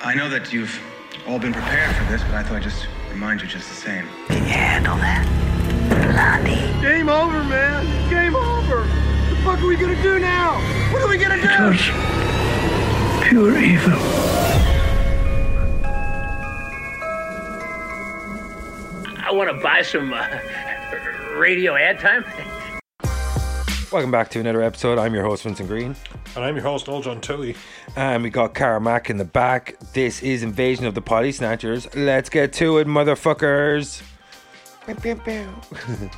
I know that you've all been prepared for this, but I thought I'd just remind you just the same. Can you handle that, Blondie? Game over, man. Game over. What the fuck are we gonna do now? What are we gonna do? It was pure evil. I want to buy some uh, radio ad time. Welcome back to another episode. I'm your host, Vincent Green. And I'm your host, Old John Tui. And we got Cara Mack in the back. This is Invasion of the Potty Snatchers. Let's get to it, motherfuckers.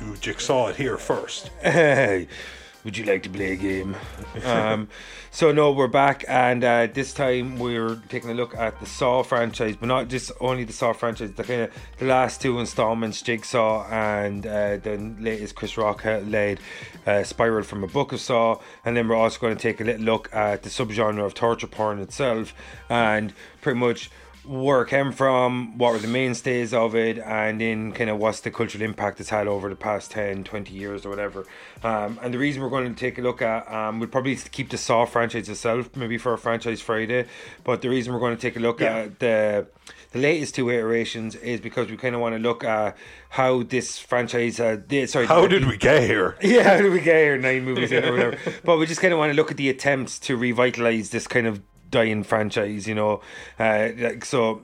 You jigsaw it here first. Hey, would you like to play a game? um, so no, we're back, and uh, this time we're taking a look at the Saw franchise, but not just only the Saw franchise. The kind of the last two installments, Jigsaw, and uh, the latest Chris Rock led uh, Spiral from a Book of Saw, and then we're also going to take a little look at the subgenre of torture porn itself, and pretty much where it came from, what were the mainstays of it, and in kind of what's the cultural impact it's had over the past 10, 20 years or whatever. Um, and the reason we're going to take a look at, um, we'll probably keep the Saw franchise itself, maybe for a franchise Friday, but the reason we're going to take a look Yeah. at the the latest two iterations is because we kind of want to look at how this franchise, uh, did, sorry, How did we get here? yeah, how did we get here? Nine movies in or whatever. But we just kind of want to look at the attempts to revitalize this kind of dying franchise, you know. Uh, like so,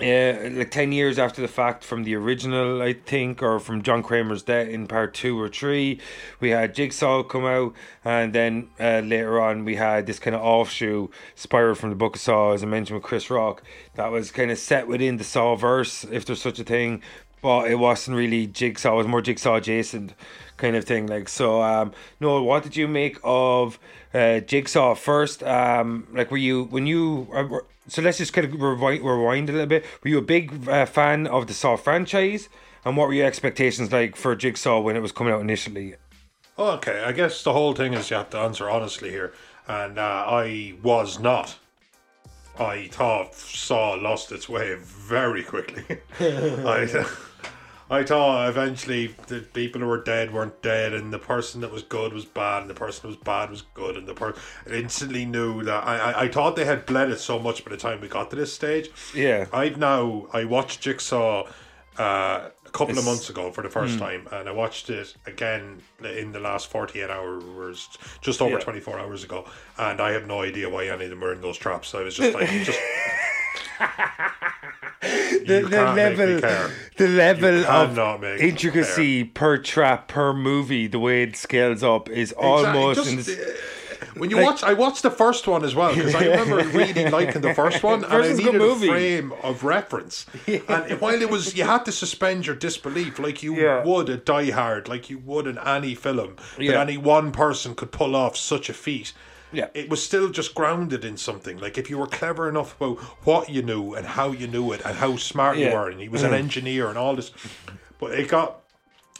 yeah, like ten years after the fact from the original, I think, or from John Kramer's death in part two or three, we had Jigsaw come out, and then uh, later on we had this kind of offshoot Spiral from the Book of Saw, as I mentioned with Chris Rock, that was kind of set within the Saw verse, if there's such a thing, but it wasn't really Jigsaw; it was more Jigsaw adjacent kind of thing. Like so, um, Noel, what did you make of uh, Jigsaw first? Um, like, were you when you uh, so let's just kind of rewind, rewind a little bit. Were you a big uh, fan of the Saw franchise, and what were your expectations like for Jigsaw when it was coming out initially? Okay, I guess the whole thing is you have to answer honestly here. And uh, I was not. I thought Saw lost its way very quickly. I, I thought eventually the people who were dead weren't dead, and the person that was good was bad, and the person who was bad was good, and the person instantly knew that. I, I, I thought they had bled it so much by the time we got to this stage. Yeah. I've now I watched Jigsaw uh, a couple It's- of months ago for the first Hmm. time, and I watched it again in the last forty eight hours, just over Yeah. twenty four hours ago, and I have no idea why any of them were in those traps. I was just like, just the, You the can't make me level, care. the level You of cannot make me intricacy per trap per movie, the way it scales up is Exactly, almost just, in this. uh, when you like- watch, I watched the first one as well because I remember really liking the first one, and First I one's a good needed a frame of reference. And while it was, you had to suspend your disbelief, like you Yeah. would a Die Hard, like you would in any film Yeah. that any one person could pull off such a feat. Yeah. It was still just grounded in something. Like if you were clever enough about what you knew and how you knew it and how smart you were, and he was an engineer and all this, but it got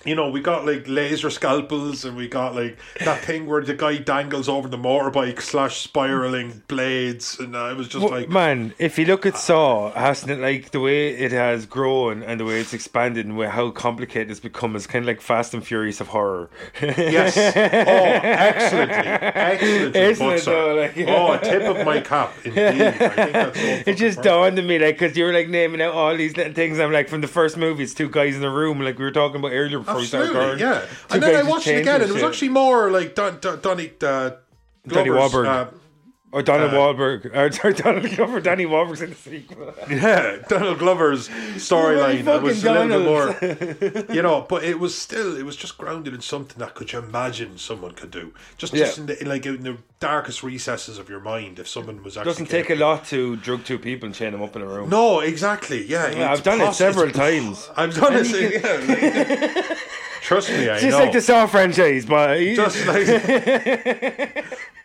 you know, we got like laser scalpels and we got like that thing where the guy dangles over the motorbike slash spiraling blades and uh, it was just Well, like man, if you look at Saw, hasn't it like the way it has grown and the way it's expanded and how complicated it's become is kind of like Fast and Furious of horror. yes, oh, excellently, excellently, Isn't it though, like- oh, a tip of my cap, indeed. I think that's it just dawned on me like because you were like naming out all these little things. I'm like from the first movie, it's two guys in a room, like we were talking about earlier before we started Absolutely, yeah. Two And then I watched it again, and it was actually more like Don, Don, Donny, uh, Glover's, Wahlberg. uh, or Donald uh, Wahlberg, or sorry, Donald Glover, Danny Wahlberg's in the sequel. Yeah, Donald Glover's storyline was a little bit more, you know, but it was still it was just grounded in something that could you imagine someone could do, just Yeah. just in, the, like in the darkest recesses of your mind. If someone was actually It Doesn't take a lot to drug two people and chain them up in a room. No, exactly. Yeah, Yeah, I've done it several times. I've done it. yeah, like- trust me, I just know. like the Saw franchise, but just like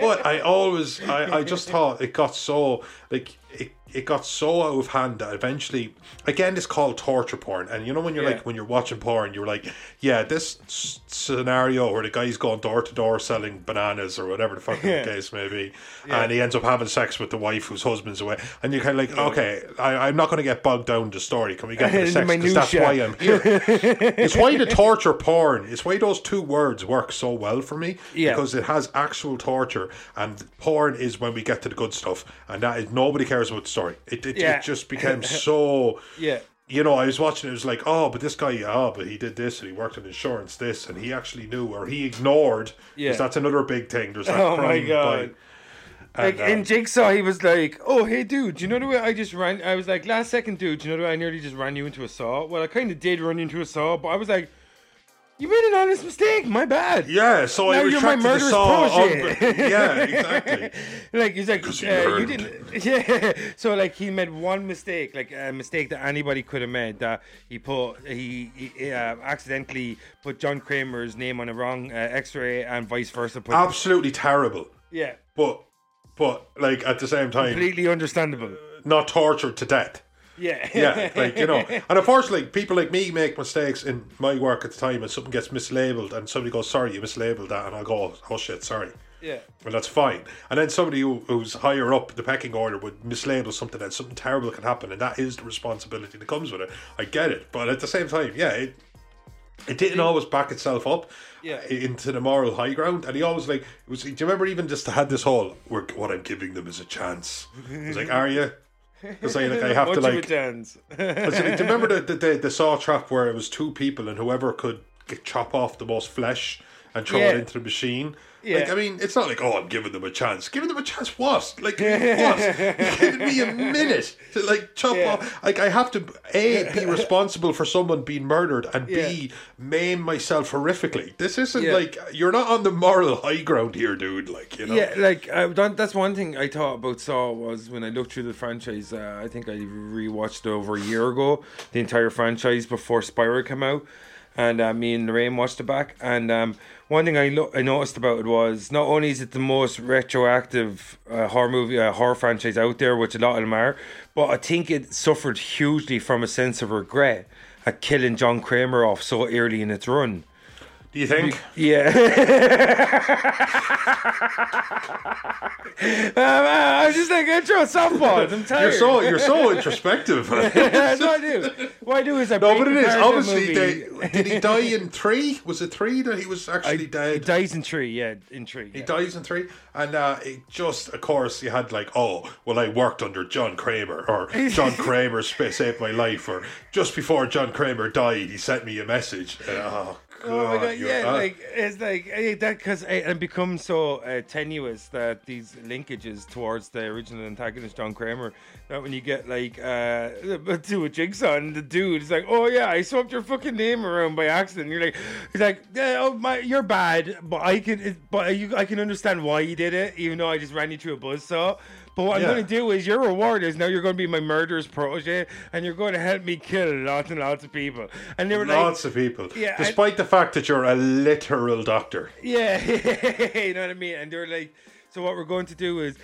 but I always I, I just thought it got so like it, it got so out of hand that eventually again it's called torture porn and you know when you're Yeah. like when you're watching porn you're like yeah this s- scenario where the guy's going door to door selling bananas or whatever the fucking Yeah. case may be and he ends up having sex with the wife whose husband's away and you're kind of like okay I, I'm not going to get bogged down the story can we get to sex because that's why I'm here it's why the torture porn it's why those two words work so well for me Yeah. because it has actual torture and porn is when we get to the good stuff and that is nobody cares cares about the story. It it, Yeah. it just became so. Yeah. You know, I was watching it. It was like, oh, but this guy, oh, but he did this and he worked in insurance, this, and he actually knew, or he ignored. Yeah. that's another big thing. There's that Oh my God. by- Like and, in um, Jigsaw, he was like, "Oh, hey, dude, do you know the way I just ran?" I was like, "Last second, dude, you know the way I nearly just ran you into a saw?" Well, I kind of did run into a saw, but I was like, "You made an honest mistake. My bad." yeah, so I Now you're my the murderous saw. protege. unbe- yeah, exactly. like he's like, he uh, you didn't. Yeah. So like he made one mistake, like a mistake that anybody could have made. That he put he, he uh, accidentally put John Kramer's name on a wrong uh, X-ray and vice versa. Put, Absolutely terrible. yeah, But, but like at the same time, completely understandable. not tortured to death. Yeah. Yeah, like you know, and unfortunately, people like me make mistakes in my work at the time, and something gets mislabeled, and somebody goes, "Sorry, you mislabeled that," and I go, "Oh shit, sorry." yeah. Well, that's fine. And then somebody who, who's higher up the pecking order would mislabel something, and something terrible can happen, and that is the responsibility that comes with it. I get it, but at the same time, yeah, it it didn't always back itself up Yeah. into the moral high ground. And he always like, was, do you remember even just had this whole, what I'm giving them is a chance. Was like, are you? Because I, like, I have to like, chance. I was like, do you remember the, the, the, saw trap where it was two people and whoever could get, chop off the most flesh and throw Yeah. it into the machine? Yeah. Like, I mean, it's not like, oh, I'm giving them a chance. Giving them a chance what? Like, what? You're giving me a minute to, like, chop Yeah. off. Like, I have to, A, be responsible for someone being murdered, and B, maim myself horrifically. This isn't like, you're not on the moral high ground here, dude. Like, you know? Yeah, like uh, that, that's one thing I thought about Saw was when I looked through the franchise. Uh, I think I rewatched over a year ago, the entire franchise before Spiral came out, and uh, me and Lorraine watched it back. And um, one thing I lo- I noticed about it was not only is it the most retroactive uh, horror movie uh, horror franchise out there, which a lot of them are, but I think it suffered hugely from a sense of regret at killing John Kramer off so early in its run. Do you think? Yeah. um, I was just like, I throw softballs. I'm tired. You're so, you're so introspective. That's what I do. What I do is I No, but it is obviously. They, did he die in three? Was it three that he was actually He dead? dies in three, yeah, in three. He yeah. dies in three, and uh, it just, of course, you had like, oh, well, I worked under John Kramer, or John Kramer saved my life, or just before John Kramer died, he sent me a message. And, oh, Oh my god! Yeah, like it's like eh, that because it becomes so uh, tenuous that these linkages towards the original antagonist John Kramer when you get like uh to a jigsaw and the dude is like, oh yeah, I swapped your fucking name around by accident. You're like, he's like, yeah, oh my, you're bad, but I can, it, but you, I can understand why you did it, even though I just ran you through a buzzsaw. But what Yeah. I'm going to do is your reward is now you're going to be my murderous protege and you're going to help me kill lots and lots of people. And they were like, Lots of people, Yeah, I- despite the fact that you're a literal doctor. yeah, you know what I mean? And they're like, so what we're going to do is,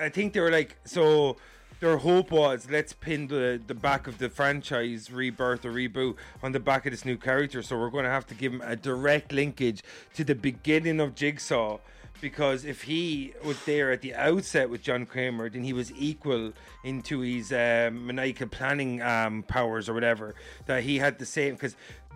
I think they were like, so their hope was let's pin the, the back of the franchise rebirth or reboot on the back of this new character. So we're going to have to give him a direct linkage to the beginning of Jigsaw. Because if he was there at the outset with John Kramer, then he was equal into his um, maniacal planning um, powers or whatever. That he had the same because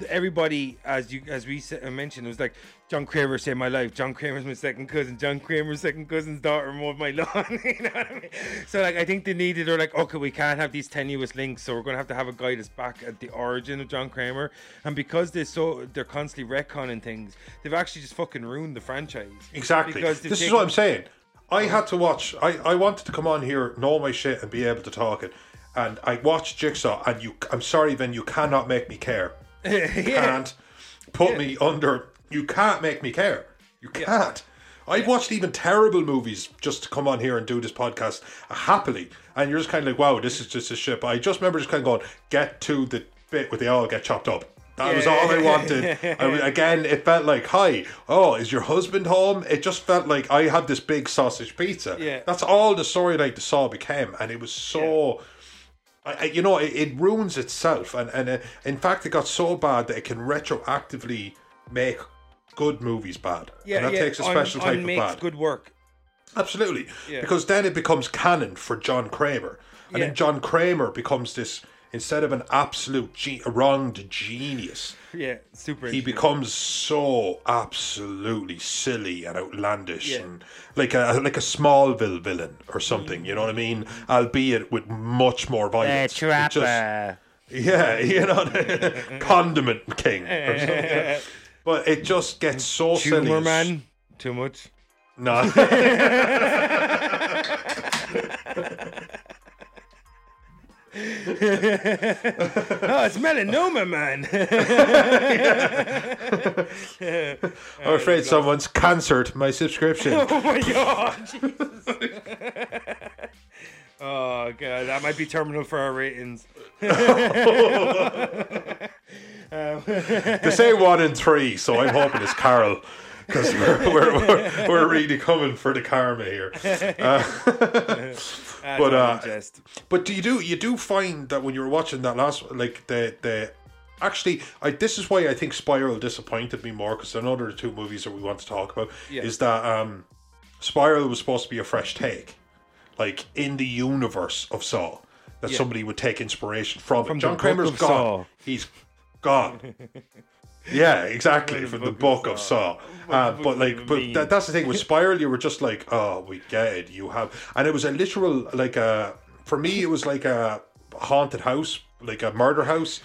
everybody, as you as we sa- uh, mentioned, it was like John Kramer saved my life. John Kramer's my second cousin. John Kramer's second cousin's daughter mowed my lawn. you know what I mean? So like, I think they needed. They're like, okay, we can't have these tenuous links, so we're gonna have to have a guy that's back at the origin of John Kramer. And because they're so they're constantly retconning things, they've actually just fucking ruined the franchise. Exactly. Because This is what I'm saying. I had to watch. I, I wanted to come on here, know my shit, and be able to talk it. And I watched Jigsaw, and you. I'm sorry, Vin. You cannot make me care. yeah. Can't put me under. You can't make me care. You can't. I've watched even terrible movies just to come on here and do this podcast happily, and you're just kind of like, "Wow, this is just a ship." I just remember just kind of going, "Get to the bit where they all get chopped up." That was all I wanted. I, again, it felt like, "Hi, oh, is your husband home?" It just felt like I had this big sausage pizza. Yeah. that's all the storyline the Saw became, and it was so. I, you know, it, it ruins itself, and and uh, in fact, it got so bad that it can retroactively make good movies bad. Yeah, and that yeah, takes a special type of unmakes bad. good work. Absolutely, Yeah. because then it becomes canon for John Kramer, and Yeah. then John Kramer becomes this instead of an absolute ge- wronged genius, Yeah, super. he becomes so absolutely silly and outlandish Yeah. and like a like a Smallville villain or something. You know what I mean? Albeit with much more violence. Just- yeah, you know, condiment king or something. But it just gets so silly. Man. Too much. No. Oh, it's melanoma, man. I'm afraid someone's cancelled my subscription. oh my god. Jesus. oh god, that might be terminal for our ratings. they say one in three, so I'm hoping it's Carol. Because we're, we're, we're, we're really coming for the karma here. Uh, That's But, uh, in jest. But do you do you do find that when you were watching that last like the the actually I this is why I think Spiral disappointed me more because another two movies that we want to talk about Yeah. is that um Spiral was supposed to be a fresh take like in the universe of Saw that Yeah. somebody would take inspiration from, From John book Kramer's of gone Saw. he's gone yeah exactly from the book book of of Saw. Saw uh, but like but mean? that, that's the thing with Spiral you were just like oh we get it you have and it was a literal like a for me it was like a haunted house like a murder house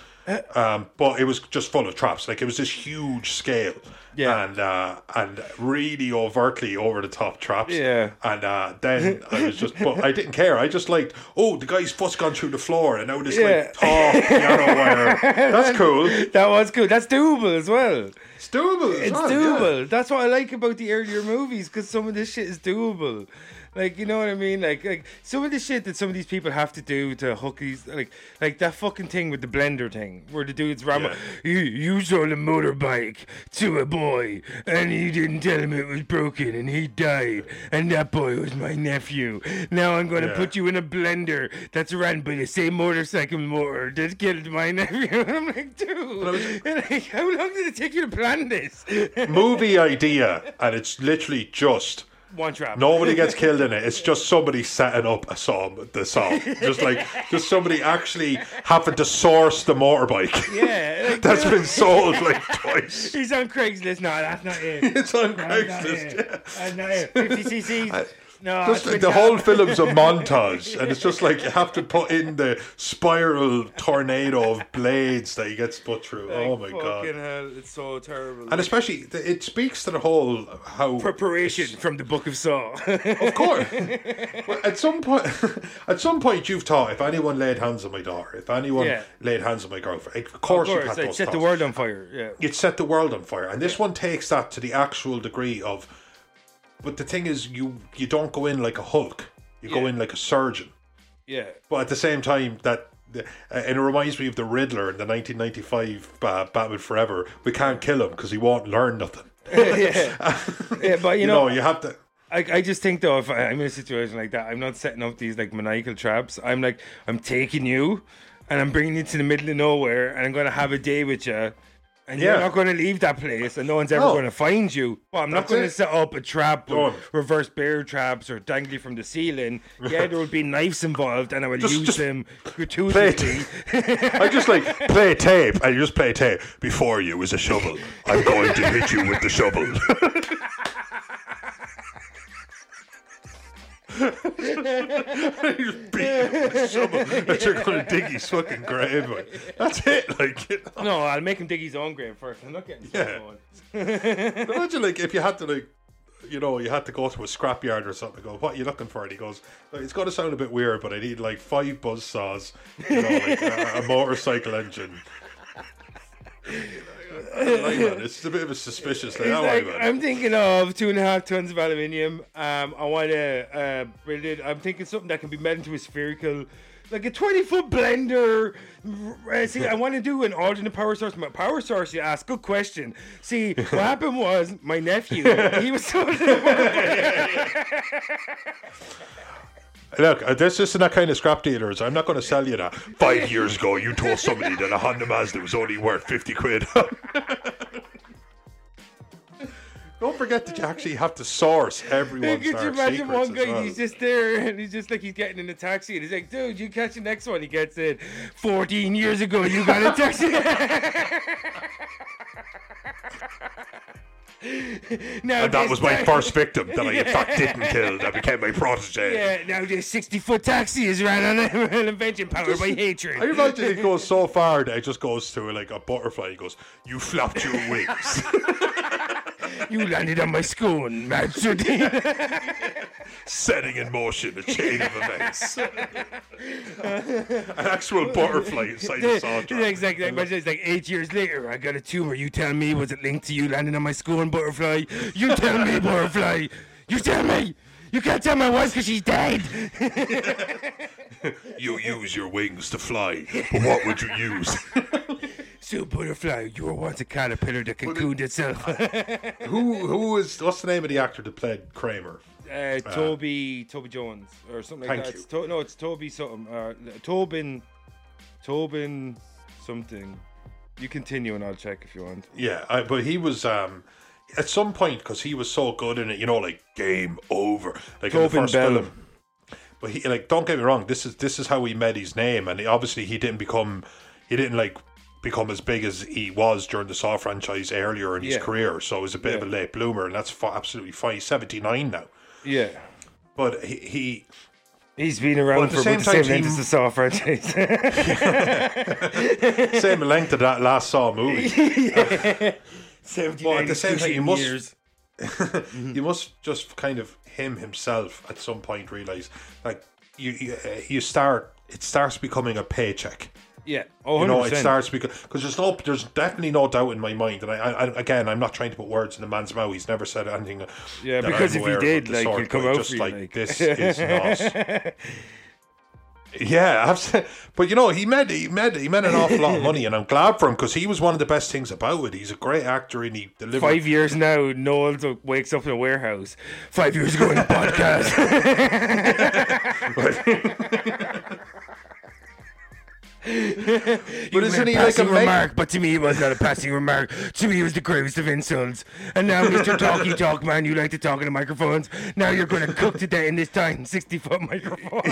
um, but it was just full of traps like it was this huge scale Yeah. and uh, and really overtly over the top traps Yeah. and uh, then I was just but I didn't care I just liked oh the guy's foot's gone through the floor and now this Yeah. like tall piano wire that's cool That was good. That's doable as well. it's doable as It's well, yeah. doable. That's what I like about the earlier movies because some of this shit is doable. Like you know what I mean? Like like some of the shit that some of these people have to do to hook these like like that fucking thing with the blender thing where the dude's ram Yeah. you you sold a motorbike to a boy and you didn't tell him it was broken and he died and that boy was my nephew. Now I'm gonna Yeah. put you in a blender that's run by the same motorcycle motor that killed my nephew. And I'm like, dude, like, how long did it take you to plan this? movie idea and it's literally just One trap. Nobody gets killed in it. It's just somebody setting up a song, the song. Just like just somebody actually having to source the motorbike. Yeah, like, That's been sold like twice. He's on Craigslist. No, that's not it. It's on That's not Craigslist. it. Yeah. That's not it. 50 cc's. No, Just the tap. whole film's a montage, and it's just like you have to put in the spiral tornado of blades that he gets put through. Like, oh my fucking god! hell, it's so terrible. And especially, it speaks to the whole how preparation from the Book of Saw. Of course. well, at some point, at some point, you've thought if anyone laid hands on my daughter, if anyone Yeah. laid hands on my girlfriend, of of course, you've course, had it those set the world on fire. Yeah. You'd set the world on fire, and this one takes that to the actual degree of. But the thing is, you you don't go in like a Hulk. You go in like a surgeon. Yeah. But at the same time, that. Uh, and it reminds me of the Riddler in the 1995 uh, Batman Forever. We can't kill him because he won't learn nothing. yeah. yeah, but you, You know, know, you have to. I, I just think though, if I, I'm in a situation like that, I'm not setting up these like maniacal traps. I'm like, I'm taking you, and I'm bringing you to the middle of nowhere, and I'm gonna have a day with you, and Yeah. you're not gonna leave that place, and no one's ever No. gonna find you. Well, I'm not That's gonna set up a trap with reverse bear traps or dangly from the ceiling. Yeah, there would be knives involved, and I would Just- use just them gratuitously. I just like play tape, and you just play tape. Before you is a shovel. I'm going to hit you with the shovel. you just beat him with shovel that you're going to dig his fucking grave with. That's it. Like, you know. no, I'll make him dig his own grave first. I'm not getting Yeah. imagine like if you had to like. You know, you had to go to a scrapyard or something. Go, what are you looking for? And he goes, "Look, "It's going to sound a bit weird, but I need like five buzz saws, you know, like a, a motorcycle engine." I don't like that. It's a bit of a suspicious thing. Like, I'm thinking of two and a half tons of aluminium. Um, I want to uh, build it. I'm thinking something that can be made into a spherical, like a 20 foot blender. Uh, see, I want to do an alternate power source. My power source, you ask. Good question. See, what happened was my nephew. He was so. Look, uh, this isn't that kind of scrap dealers. I'm not going to sell you that. Five years ago, you told somebody that a Honda Mazda was only worth 50 quid. Don't forget that you actually have to source everyone's Could you imagine one guy? well. He's just there, and he's just like he's getting in a taxi, and he's like, "Dude, you catch the next one." He gets in. Fourteen years ago, you got a taxi. now and that was my first victim that I in fact didn't kill. That became my protege. Yeah, now this sixty-foot taxi is ran on an invention powered by hatred. I imagine it goes so far that it just goes to like a butterfly. He goes, "You flapped your wings." You landed on my schoon, Matsudi. setting in motion a chain of events. An actual butterfly inside the exactly. Imagine it's like eight years later. I got a tumor. You tell me, was it linked to you landing on my school and butterfly? You tell me, butterfly. You tell me. You can't tell my wife because she's dead. You use your wings to fly, but what would you use? So, butterfly, you were once a caterpillar that cocooned itself. who who is what's the name of the actor that played Kramer? uh, Toby, Toby Jones, or something like that. It's to- no, it's Toby something. Uh, Tobin, Tobin, something. You continue, and I'll check if you want. Yeah, I, but he was um at some point because he was so good in it, you know, like game over, like in the Tobin first film. But he like don't get me wrong, this is this is how he made his name, and he, obviously he didn't become he didn't like become as big as he was during the Saw franchise earlier in his Yeah. career, so was a bit of a late bloomer, and that's absolutely fine. He's seventy nine now, Yeah. but he, he He's been around at the for same about the same length as the Saw franchise. same length of that last Saw movie. 79 Well, at the same time, you must- years. you must just kind of him himself at some point realize like you you, uh, you start it starts becoming a paycheck. Yeah. Oh, You know, 100%. it starts because because there's no there's definitely no doubt in my mind, and I, I again I'm not trying to put words in the man's mouth. He's never said anything. Yeah, because I'm if he did, like, sort, he'd come out just like, like. this is not. Yeah, absolutely. But you know, he made he made he made an awful lot of money, and I'm glad for him because he was one of the best things about it. He's a great actor, and he delivered. Five years now, Noel wakes up in a warehouse. Five years ago in a podcast. but isn't he like a passing meg- remark? But to me, it was not a passing remark. To me, it was the gravest of insults. And now, Mr. Talky Talk Man, you like to talk into microphones. Now you're going to cook to death in this tiny 60 foot microphone.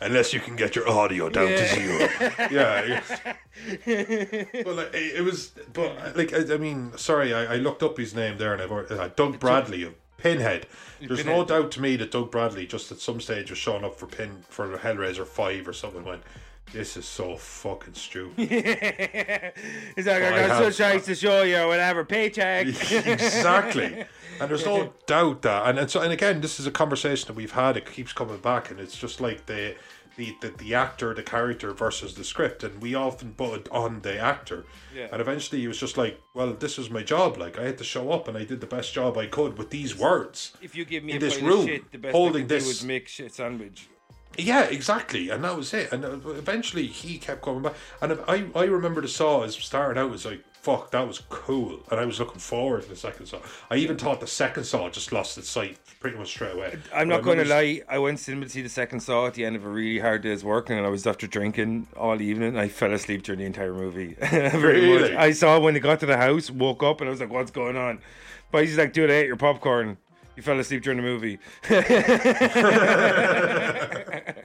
unless you can get your audio down to zero. yeah. Well, like, it it was, but like I, I mean, sorry, I, I looked up his name there, and I've already, uh, Doug Bradley of Pinhead. There's no doubt to me that Doug Bradley just at some stage was showing up for Pin for Hellraiser Five or something. Went, this is so fucking stupid. He's like, I I got such eyes to show you, or whatever. Paycheck. exactly. And there's no doubt that, and and so, and again, this is a conversation that we've had. It keeps coming back, and it's just like the. The, the, the actor, the character versus the script, and we often put it on the actor. Yeah. And eventually, he was just like, "Well, this was my job. Like, I had to show up, and I did the best job I could with these words." If you give me In a this room, of shit, the best holding this- make shit sandwich. Yeah, exactly, and that was it. And uh, eventually, he kept coming back. And I, I remember the saw as started out was like, "Fuck, that was cool," and I was looking forward to the second saw. I even thought the second saw just lost its sight pretty much straight away. I'm not going to lie. I went to see the second Saw at the end of a really hard day's working, and I was after drinking all evening. I fell asleep during the entire movie. Very Really? much. I saw when they got to the house, woke up, and I was like, "What's going on?" But he's like, "Dude, I ate your popcorn. You fell asleep during the movie."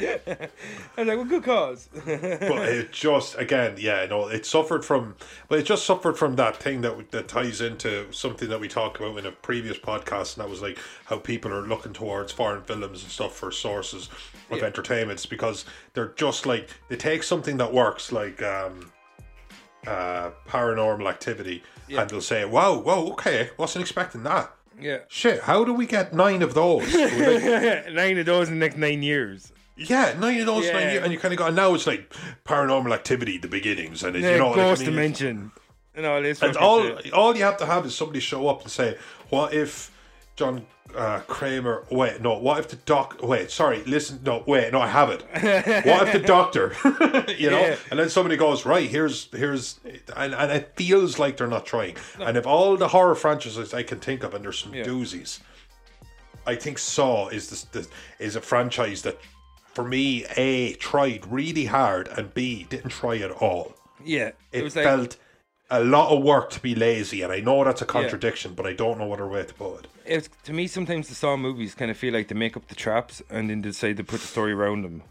I was like, "Well, good cause." but it just again, yeah, no, it suffered from, but it just suffered from that thing that that ties into something that we talked about in a previous podcast, and that was like how people are looking towards foreign films and stuff for sources of Yeah. entertainments because they're just like they take something that works, like um, uh, paranormal activity, and they'll say, "Wow, whoa, okay, wasn't expecting that." yeah, Shit, how do we get nine of those? Nine of those in the next nine years. Yeah, nine of those, Yeah. nine, and you kind of go. And now it's like paranormal activity, the beginnings, and it, Yeah, you know, like, I Ghost mean, Dimension. And all this. And all shit. all you have to have is somebody show up and say, "What if John uh, Kramer? Wait, no. What if the doc? Wait, sorry. Listen, no. Wait, no. I have it. what if the doctor? you know? Yeah. And then somebody goes, right. Here's here's, and, and it feels like they're not trying. And if all the horror franchises I can think of, and there's some doozies, I think Saw is this, this is a franchise that. For me, A tried really hard, and B didn't try at all. Yeah, It, it like felt a lot of work to be lazy, and I know that's a contradiction, but I don't know what other way to put it. It's, to me, sometimes the Saw movies kind of feel like they make up the traps and then decide to put the story around them.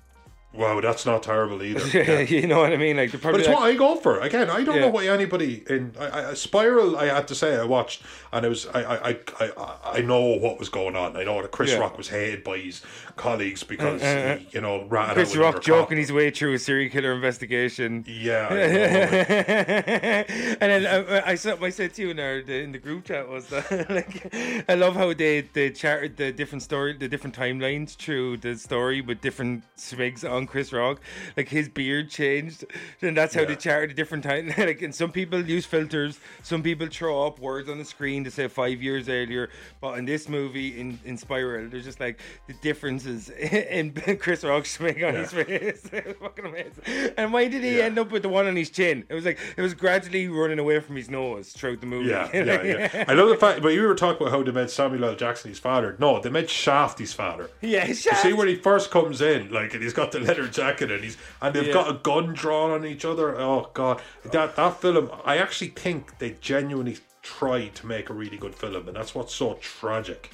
Wow, that's not terrible either. Yeah. you know what I mean? Like they're But probably it's like, what I go for. Again, I don't Yeah. know why anybody in I, I, Spiral. I had to say I watched, and it was I I, I, I I know what was going on. I know that Chris Yeah. Rock was hated by his colleagues because uh, he, you know ratted Chris out Rock joking his way through a serial killer investigation. Yeah, I know. and then uh, I said, I said to you in, our, the, in the group chat was that like I love how they they charted the different story, the different timelines through the story with different swigs on Chris Rock. Like his beard changed, and that's how Yeah. they charted the different time. like, and some people use filters, some people throw up words on the screen to say five years earlier. But in this movie, in, in Spiral, there's just like the differences in Chris Rock's swing on his face. fucking amazing. And why did he Yeah. end up with the one on his chin? It was like it was gradually running away from his nose throughout the movie. Yeah, yeah, yeah. I love the fact, but you were talking about how they made Samuel L. Jackson his father. No, they made Shaft his father. yeah. You see when he first comes in, like, and he's got the leather jacket, and he's and they've Yeah. got a gun drawn on each other. Oh god, that that film. I actually think they genuinely tried to make a really good film, and that's what's so tragic,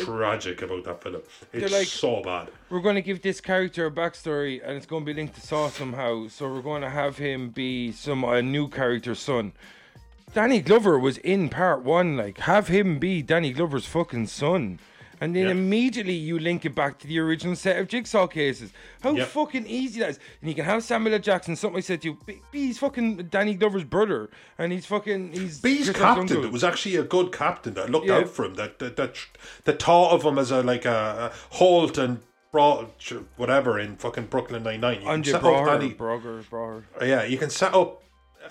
tragic about that film. It's like- so bad. we're going to give this character a backstory, and it's going to be linked to Saw somehow. So we're going to have him be some a new character's son. Danny Glover was in part one. Like, have him be Danny Glover's fucking son. And then Yeah. immediately you link it back to the original set of jigsaw cases. How Yep. fucking easy that is. And you can have Samuel L. Jackson, I said to you, he's fucking Danny Glover's brother. And he's fucking. He's Chris captain It was actually a good captain that looked Yeah. out for him. That that that, that thought of him as a like a, a Holt and Bro, whatever in fucking Brooklyn Nine Nine. You can Andre set up Braugher, any- Braugher, Braugher. yeah, you can set up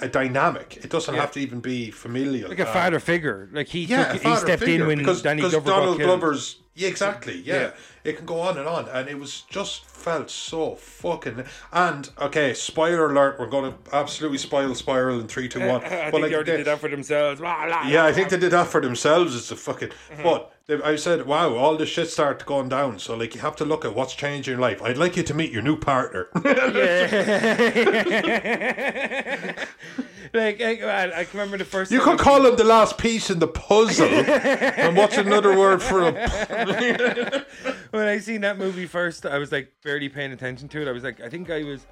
a dynamic. It doesn't Yeah. have to even be familial. Like a father figure. Like he yeah, took, he stepped in when because, Danny because Glover Donald. Glover's yeah, exactly. Yeah. Yeah. it can go on and on, and it was just felt so fucking. And okay, spoiler alert: we're going to absolutely spoil Spiral in three, two, uh, one. Uh, I But, think like, they already they- did that for themselves. Blah, blah, yeah, I think they did that for themselves. It's a fucking. Mm-hmm. But they, I said, wow, all this shit started going down. So like, you have to look at what's changing your life. I'd like you to meet your new partner. like, I, I can remember the first. you could call him the last piece in the puzzle. and what's another word for him? when I seen that movie first, I was like barely paying attention to it. I was like, I think I was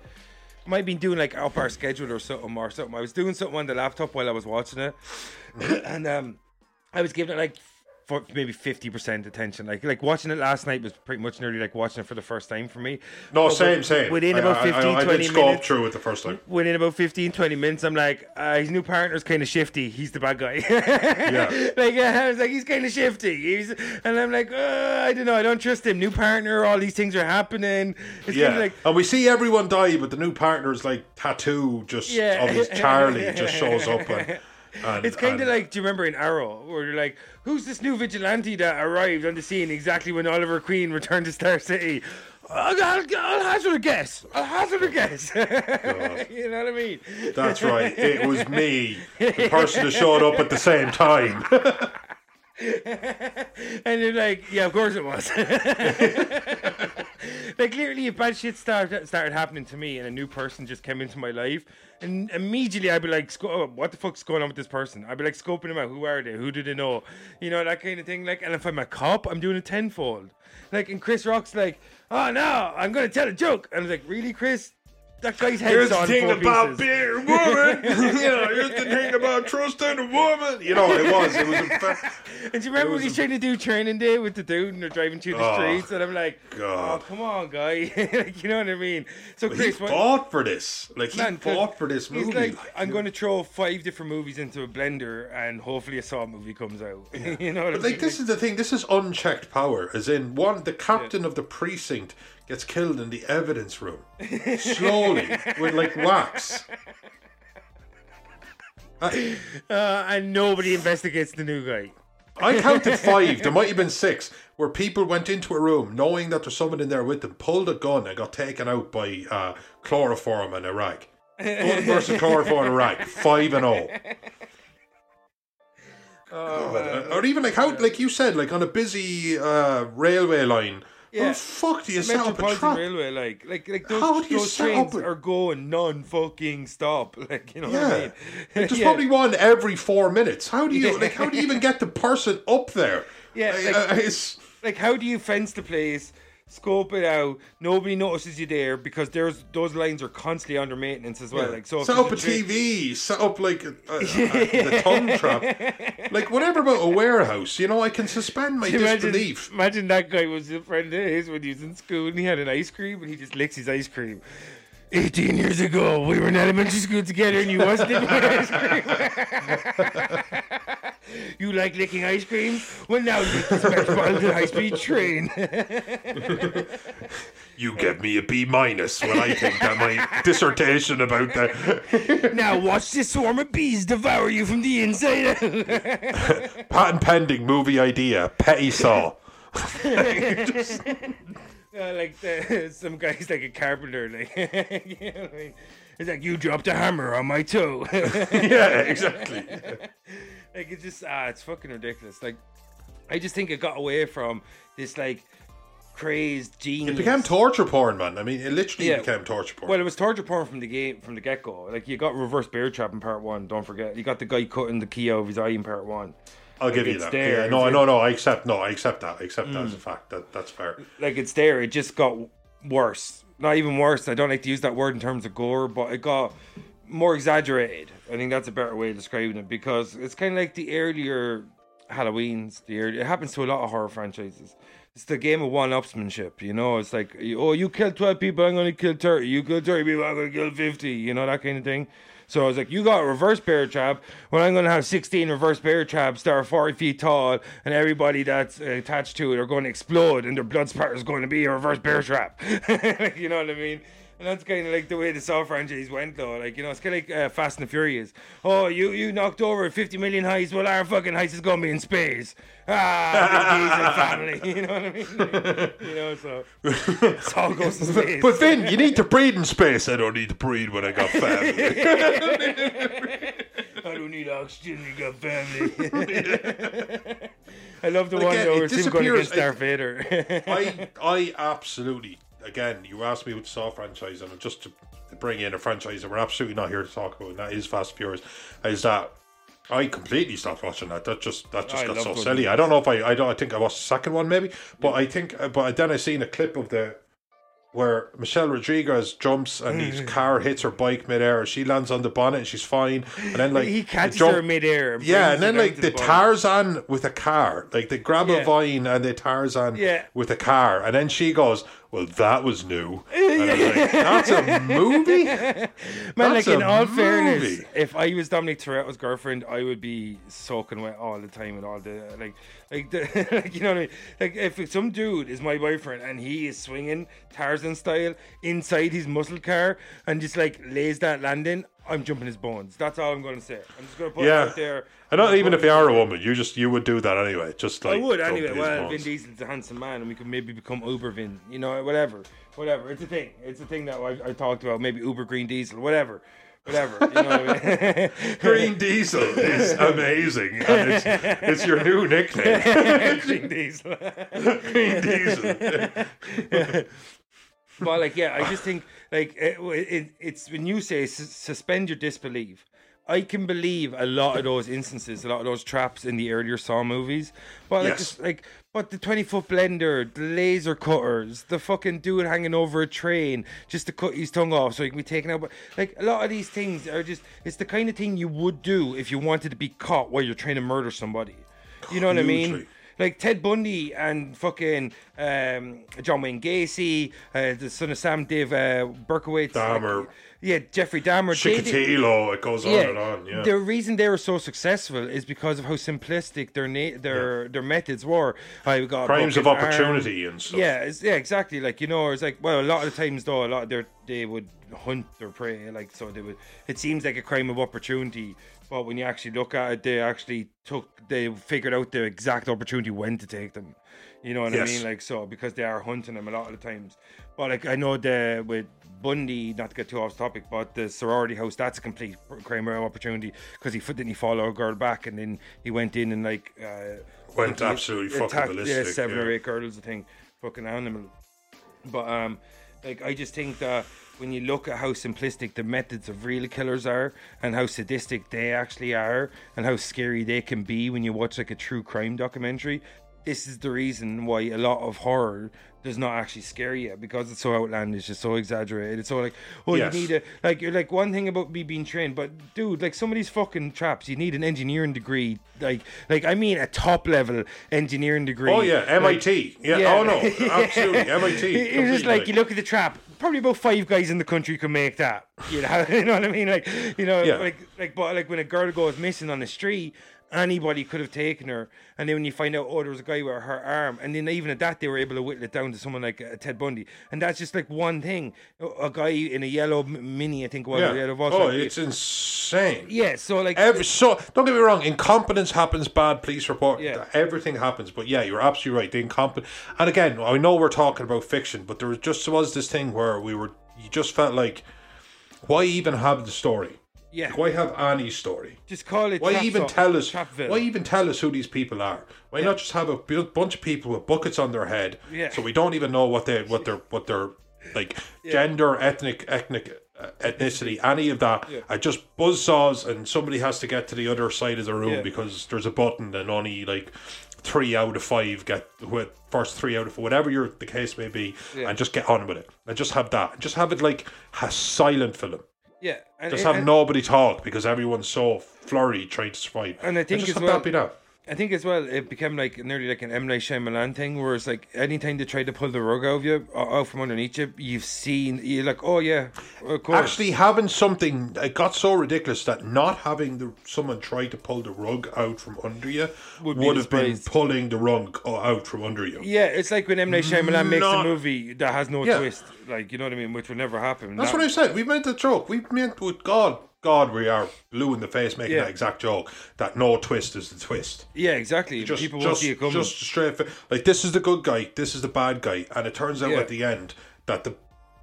might been doing like up our schedule or something or something. I was doing something on the laptop while I was watching it, and um, I was giving it like for maybe fifty percent attention. Like like watching it last night was pretty much nearly like watching it for the first time for me. No, But same, same. Within about I, 15, I, I 20 did scope minutes. through it the first time. Within about 15, 20 minutes, I'm like, uh, his new partner's kind of shifty. He's the bad guy. Yeah. like, uh, I was like, he's kind of shifty. He's, and I'm like, uh, I don't know. I don't trust him. New partner. All these things are happening. It's Yeah, like, and we see everyone die, but the new partner's like tattoo just Yeah. of his Charlie just shows up. And, and it's kind of like, do you remember in Arrow, where you're like, who's this new vigilante that arrived on the scene exactly when Oliver Queen returned to Star City? I'll, I'll, I'll hazard a guess. I'll hazard a guess. you know what I mean? That's right. It was me, the person that showed up at the same time. and you're like, yeah, of course it was. Like clearly, if bad shit started started happening to me, and a new person just came into my life, and immediately I'd be like, "Sco- oh, what the fuck's going on with this person? I'd be like scoping them out. Who are they? Who do they know? You know that kind of thing. Like, and if I'm a cop, I'm doing a tenfold. Like, and Chris Rock's like, oh no, I'm gonna tell a joke, and I was like, really, Chris? That guy's head's Here's the on thing four about pieces. being a woman. you know, here's the thing about trusting a woman. You know, it was. It was a fa- And do you remember when he's trying to do training day with the dude and they're driving through the Oh, streets? And I'm like, oh, God. oh, come on, guy. like, you know what I mean? So, he Chris, what, fought for this. Like he man, 'cause fought for this movie. He's like, I'm going to throw five different movies into a blender and hopefully a Saw movie comes out. you know what I But mean? like this is the thing. This is unchecked power. As in, one the captain of the precinct gets killed in the evidence room slowly with like wax. I, uh, and nobody investigates the new guy. I counted five. There might have been six where people went into a room knowing that there's someone in there with them, pulled a gun, and got taken out by uh, chloroform and a rag. Gun versus chloroform and a rag. Five and all. Oh, God, or even like how, like you said, like on a busy uh, railway line, Yeah. How the fuck do you set up a trap? Railway, like, like, like those, How do you those trains a- are going non-fucking stop. Like, you know what I mean? like, there's Yeah. probably one every four minutes. How do you Yeah. like? How do you even get the person up there? Yeah, Like, like- uh, like how do you fence the place scope it out. Nobody notices you there because there's those lines are constantly under maintenance as well. Like so set up a TV, set up like a, a, a- the tongue trap. Like whatever about a warehouse, you know, I can suspend my imagine, disbelief. imagine that guy was a friend of his when he was in school and he had an ice cream and he just licks his ice cream 18 years ago we were in elementary school together and you wasn't licking ice cream. You like licking ice cream? Well now you lick this metropolitan high speed train. You give me a B minus when I think that my dissertation about the now watch this swarm of bees devour you from the inside out. Patent pending movie idea, Petty Saw. Uh, like the, some guy's like a carpenter, like, you know, like it's like you dropped a hammer on my toe. yeah, exactly. like it's just ah, it's fucking ridiculous. Like I just think it got away from this like crazed genius. It became torture porn, man. I mean, it literally Yeah. became torture porn. Well, it was torture porn from the game, from the get go. Like you got reverse bear trap in part one. Don't forget, you got the guy cutting the key out of his eye in part one. I'll give you that. there. Yeah, no, no, no. I accept. No, I accept that. I accept Mm. that as a fact. That that's fair. like it's there. It just got worse. Not even worse. I don't like to use that word in terms of gore, but it got more exaggerated. I think that's a better way of describing it because it's kind of like the earlier Halloweens. The early, it happens to a lot of horror franchises. It's the game of one-upsmanship. You know, it's like oh, you killed twelve people, I'm going to kill thirty. You killed thirty people, I'm going to kill fifty. You know that kind of thing. So I was like, you got a reverse bear trap. Well, I'm going to have 16 reverse bear traps that are 40 feet tall, and everybody that's attached to it are going to explode, and their blood spatter is going to be a reverse bear trap. you know what I mean? And that's kind of like the way the Saw franchise went, though. Like, you know, it's kind of like uh, Fast and the Furious. Oh, you you knocked over 50 million heists. Well, our fucking heist is going to be in space. Ah, family. You know what I mean? you know, so Saw goes to space. But Vin, you need to breathe in space. I don't need to breathe when I got family. I don't need oxygen. You got family. I love the But one again, though it where it's him going against Darth Vader. I I absolutely again you asked me the Saw franchise and just to bring in a franchise that we're absolutely not here to talk about and that is Fast Furious is that I completely stopped watching that. That just that just I got so silly. I don't know if I I don't I think I watched the second one maybe, but I think but then I seen a clip of the where Michelle Rodriguez jumps and his car hits her bike midair. She lands on the bonnet and she's fine. And then like he the catches jump- her midair. And yeah, and then like to the. Tarzan with a car, like they grab Yeah. a vine and they Tarzan Yeah. with a car, and then she goes, "Well, that was new." And I was like, "That's a movie." Man, That's like in a all fairness, movie. if I was Dominic Toretto's girlfriend, I would be soaking wet all the time and all the like, like, the, like you know what I mean. Like if some dude is my boyfriend and he is swinging Tarzan style inside his muscle car and just like lays that landing, I'm jumping his bones. That's all I'm going to say. I'm just going to put it out there. I don't even if you are a woman, you just you would do that anyway. Just like I would anyway. Well, Vin. Diesel's a handsome man, and we could maybe become Uber Vin. You know, whatever, whatever. It's a thing. It's a thing that I, I talked about. Maybe Uber Green Diesel, whatever, whatever. You know what I mean? Green Diesel is amazing, and it's, it's your new nickname, Green Diesel. Green Diesel. but like, yeah, I just think like it, it, it's when you say suspend your disbelief. I can believe a lot of those instances, a lot of those traps in the earlier Saw movies. But like, Yes. just, like, but the twenty foot blender, the laser cutters, the fucking dude hanging over a train just to cut his tongue off so he can be taken out. But like, a lot of these things are just, it's the kind of thing you would do if you wanted to be caught while you're trying to murder somebody. You know what I mean? Like Ted Bundy and fucking um, John Wayne Gacy, uh, the son of Sam Dave uh, Berkowitz, Dahmer. like, yeah, Jeffrey Dahmer. they Chikatilo, it goes on and on. Yeah. the reason they were so successful is because of how simplistic their na- their their methods were. I got Crimes of broken arm. opportunity and stuff. Yeah, it's, yeah, exactly. Like you know, it's like well, a lot of the times though, a lot of their they would hunt their prey. Like so, they would. It seems like a crime of opportunity, but when you actually look at it, they actually took they figured out the exact opportunity when to take them. You know what Yes. I mean? Like so, because they are hunting them a lot of the times. But like I know the with Bundy, not to get too off topic, but the sorority house, that's a complete crime of opportunity because he didn't he follow a girl back and then he went in and like uh, Went he absolutely fucking attacked, ballistic, Yeah, seven yeah. or eight girls, I think. fucking animal. But um, like I just think that when you look at how simplistic the methods of real killers are and how sadistic they actually are and how scary they can be when you watch like a true crime documentary, this is the reason why a lot of horror does not actually scare you because it's so outlandish, it's so exaggerated. It's so like, oh, Yes. you need a like you're like one thing about me being trained, but dude, like some of these fucking traps, you need an engineering degree, like like I mean a top level engineering degree. Oh yeah, Like, MIT. yeah. yeah. Oh no, absolutely MIT. You're just like you look at the trap. Probably about five guys in the country can make that. You know, you know what I mean? Like, you know, Yeah. like, like, but like when a girl goes missing on the street, anybody could have taken her. And then when you find out, oh, there was a guy with her arm, and then even at that, they were able to whittle it down to someone like uh, Ted Bundy. And that's just like one thing. A guy in a yellow mini, I think, was yeah. was Oh, it's insane. yeah. So like, Every, so don't get me wrong, incompetence happens. Bad police report. Yeah. Everything happens. But yeah, you're absolutely right. The incompetent. And again, I know we're talking about fiction, but there was just was this thing where we were. You just felt like, why even have the story? Yeah, Why have Annie's story? just call it. Why even tell us? Why even tell us who these people are? Why not just have a bu- bunch of people with buckets on their head, Yeah. so we don't even know what they what their what their like gender, ethnic, ethnic uh, ethnicity, any of that are just buzzsaws, and somebody has to get to the other side of the room Yeah. because there's a button, and only like three out of five get who first three out of whatever your the case may be, and just get on with it, and just have that, just have it like a silent film. Yeah, and, Just and- have nobody talk because everyone's so flurried trying to survive. And I think just as have well- that be that. I think as well it became like nearly like an M Night Shyamalan thing, where it's like anytime they try to pull the rug out of you, out from underneath you, you've seen you're like, oh yeah, of course. Actually, having something it got so ridiculous that not having the someone try to pull the rug out from under you Would would, be have been pulling the rug out from under you. yeah, it's like when M Night Shyamalan makes a movie that has no Yeah. twist, like you know what I mean, which will never happen. That's That- what I said. We meant the joke. We meant with God. God, we are blue in the face making Yeah. that exact joke that no twist is the twist. Yeah, exactly. Just, People won't just, see it coming. just straight. fa- Like this is the good guy. This is the bad guy, and it turns out Yeah. at the end that the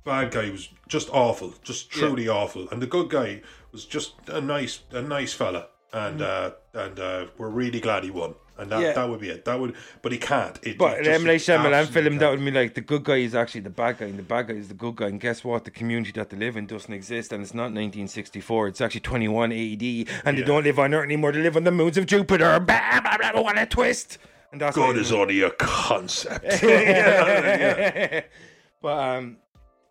bad guy was just awful, just truly awful, and the good guy was just a nice, a nice fella, and uh, and uh, we're really glad he won, and that. Yeah. that would be it. That would, but he can't. It, But it an M Night Shyamalan film, that would be like the good guy is actually the bad guy, and the bad guy is the good guy. And guess what? The community that they live in doesn't exist, and it's not 1964. It's actually 21 AD, and they don't live on Earth anymore. They live on the moons of Jupiter. Blah, blah, blah, what a twist! And that's God is only a concept. But um,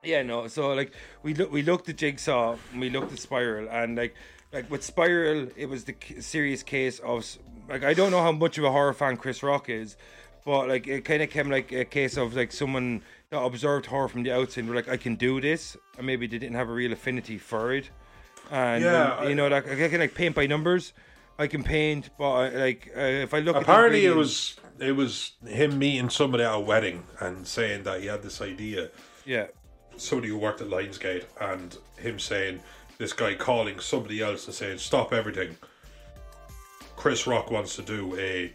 yeah, no. So like we look, we looked at Jigsaw, and we looked at Spiral, and like like with Spiral, it was the serious case of like I don't know how much of a horror fan Chris Rock is, but like it kind of came like a case of like someone that observed horror from the outside, and were like I can do this, and maybe they didn't have a real affinity for it, and Yeah, you I- know like I can like paint by numbers. I can paint, but I, like uh, if I look, Apparently, it was it was him meeting somebody at a wedding and saying that he had this idea. yeah. somebody who worked at Lionsgate and him saying this guy calling somebody else and saying stop everything. Chris Rock wants to do a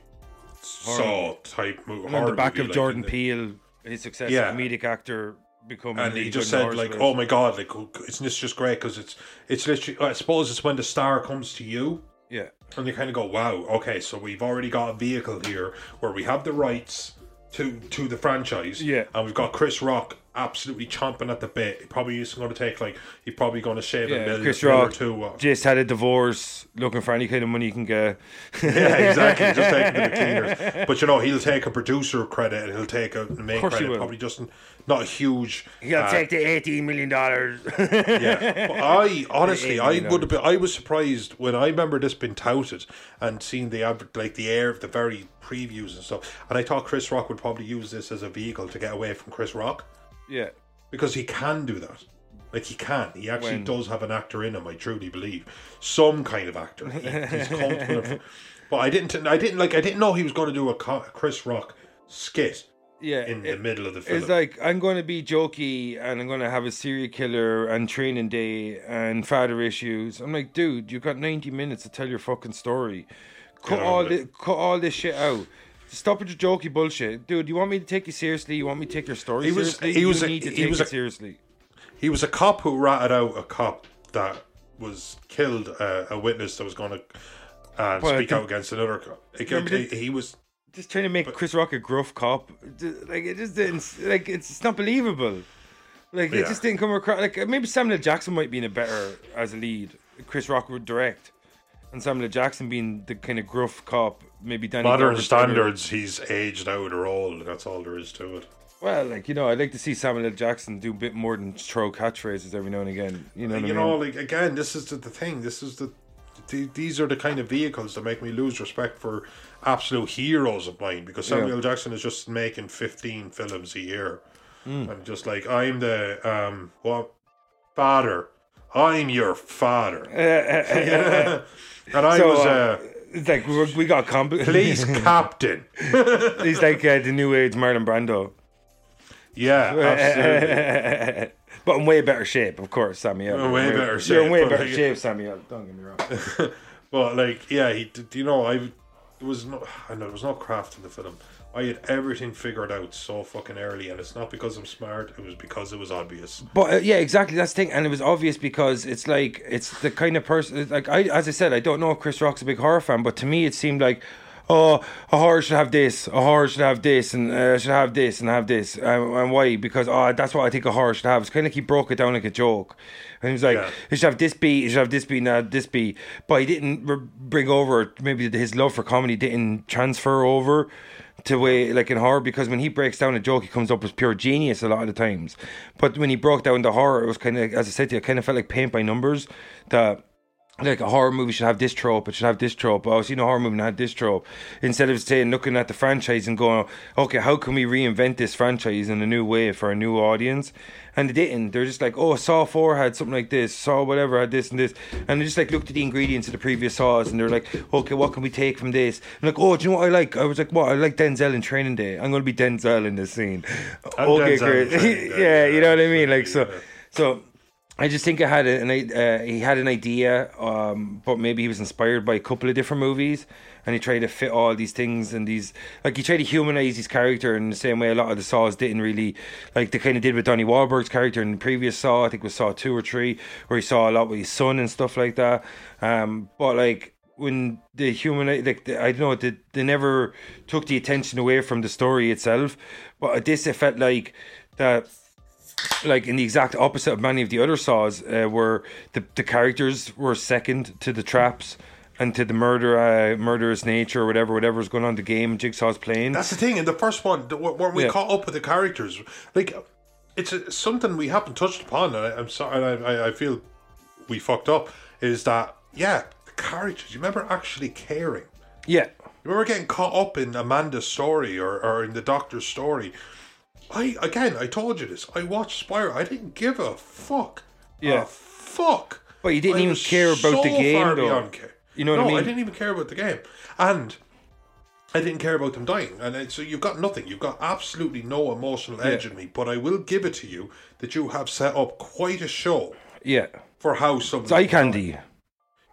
Saw type movie. on the back of Jordan Peele, his success Yeah. comedic actor, becoming. And he just said like, "Oh my god, like isn't this just great? Because it's it's literally. I suppose it's when the star comes to you, yeah, and you kind of go, wow, okay, so we've already got a vehicle here where we have the rights to to the franchise, Yeah. and we've got Chris Rock absolutely chomping at the bit. He probably is going to take like he's probably going to shave a million, Chris mil or Rock two. off. just had a divorce, looking for any kind of money he can get. yeah, exactly. Just taking the cleaners. But you know, he'll take a producer credit and he'll take a main credit. Probably just not a huge. He'll uh, take the eighteen million dollars. yeah. But I honestly, I would have been. I was surprised when I remember this being touted and seeing the adver- like the air of the very previews and stuff. And I thought Chris Rock would probably use this as a vehicle to get away from Chris Rock yeah, because he can do that. Like he can. He actually When- does have an actor in him. I truly believe some kind of actor. He, he's comfortable. But I didn't. I didn't like. I didn't know he was going to do a Chris Rock skit yeah. in the it- middle of the film. it's like I'm going to be jokey and I'm going to have a serial killer and training day and father issues. I'm like, dude, you've got 90 minutes to tell your fucking story. Cut all it. cut all this shit out. Stop with your jokey bullshit, dude. You want me to take you seriously? You want me to take your story He was- seriously? he you was a- he was a- seriously. He was a cop who ratted out a cop that was killed uh, a witness that was going to uh, Well, speak think- out against another cop. He, he, he was just trying to make Chris Rock a gruff cop. Like it just didn't. Like it's, it's not believable. Like it Yeah. just didn't come across. Like maybe Samuel Jackson might be in a better as a lead. Chris Rock would direct, and Samuel Jackson being the kind of gruff cop. Maybe Danny. Modern Glover's better. standards, he's aged out or old. That's all there is to it. Well, like you know, I'd like to see Samuel L. Jackson do a bit more than throw catchphrases every now and again. You know what you I mean? know, like again, this is the, the thing. This is the, the these are the kind of vehicles that make me lose respect for absolute heroes of mine because Samuel Yeah. L. Jackson is just making fifteen films a year. Hmm. I'm just like I'm the um what father. I'm your father. and I So, was uh, uh, it's like we, we got compl- police captain. He's like uh, the new age Marlon Brando. Yeah, absolutely. but in way better shape, of course, Samuel. In way better You're in shape, way but better like- shape, Samuel. Don't get me wrong. But like, yeah, he. did- You know, I there was no. I know there was no craft in the film. I had everything figured out so fucking early, and it's not because I'm smart. It was because it was obvious. But uh, yeah, exactly. That's the thing, and it was obvious because it's like it's the kind of person. Like I, as I said, I don't know if Chris Rock's a big horror fan, but to me, it seemed like, oh, a horror should have this, a horror should have this, and uh, should have this, and have this, um, and why? Because oh, that's what I think a horror should have. It's kind of like he broke it down like a joke, and he was like, Yeah. it should have this beat, it should have this beat, not this beat. But he didn't r- bring over maybe his love for comedy didn't transfer over to way like in horror because when he breaks down a joke, he comes up as pure genius a lot of the times. But when he broke down the horror, it was kind of, as I said to you, kind of felt like paint by numbers. That like a horror movie should have this trope, it should have this trope. Oh, I've seen a horror movie and had this trope. Instead of saying, looking at the franchise and going, okay, how can we reinvent this franchise in a new way for a new audience? And they didn't. They're just like, oh, Saw 4 had something like this, Saw whatever had this and this. And they just like looked at the ingredients of the previous Saws and they're like, okay, what can we take from this? And like, oh, do you know what I like? I was like, what? I like Denzel in Training Day. I'm going to be Denzel in this scene. I'm okay, Denzel great. Yeah, you know what I mean? Like, so, so I just think I had an uh, he had an idea, um, but maybe he was inspired by a couple of different movies, and he tried to fit all these things and these like he tried to humanize his character in the same way a lot of the Saws didn't really like they kind of did with Donnie Wahlberg's character in the previous Saw. I think was Saw two or three, where he saw a lot with his son and stuff like that. Um, but like when the human like the, I don't know they, they never took the attention away from the story itself, but this it felt like that like in the exact opposite of many of the other saws, uh, where the the characters were second to the traps and to the murder, uh, murderous nature or whatever, whatever was going on in the game. Jigsaw's playing. That's the thing. In the first one, the- weren't we Yeah. caught up with the characters? Like, it's a, something we haven't touched upon. And I, I'm sorry. And I, I, I feel we fucked up. Is that yeah? The characters. You remember actually caring. yeah, You remember getting caught up in Amanda's story or, or in the doctor's story. I again, I told you this. I watched Spiral. I didn't give a fuck. Yeah. A fuck. But you didn't I even care about the game, though. You know what I mean? no. I didn't even care about the game, and I didn't care about them dying. And so you've got nothing. You've got absolutely no emotional edge Yeah. in me. But I will give it to you that you have set up quite a show yeah. for how some. It's eye candy.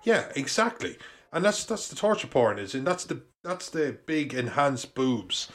Yeah, exactly. And that's that's the torture porn is, and that's the that's the big enhanced boobs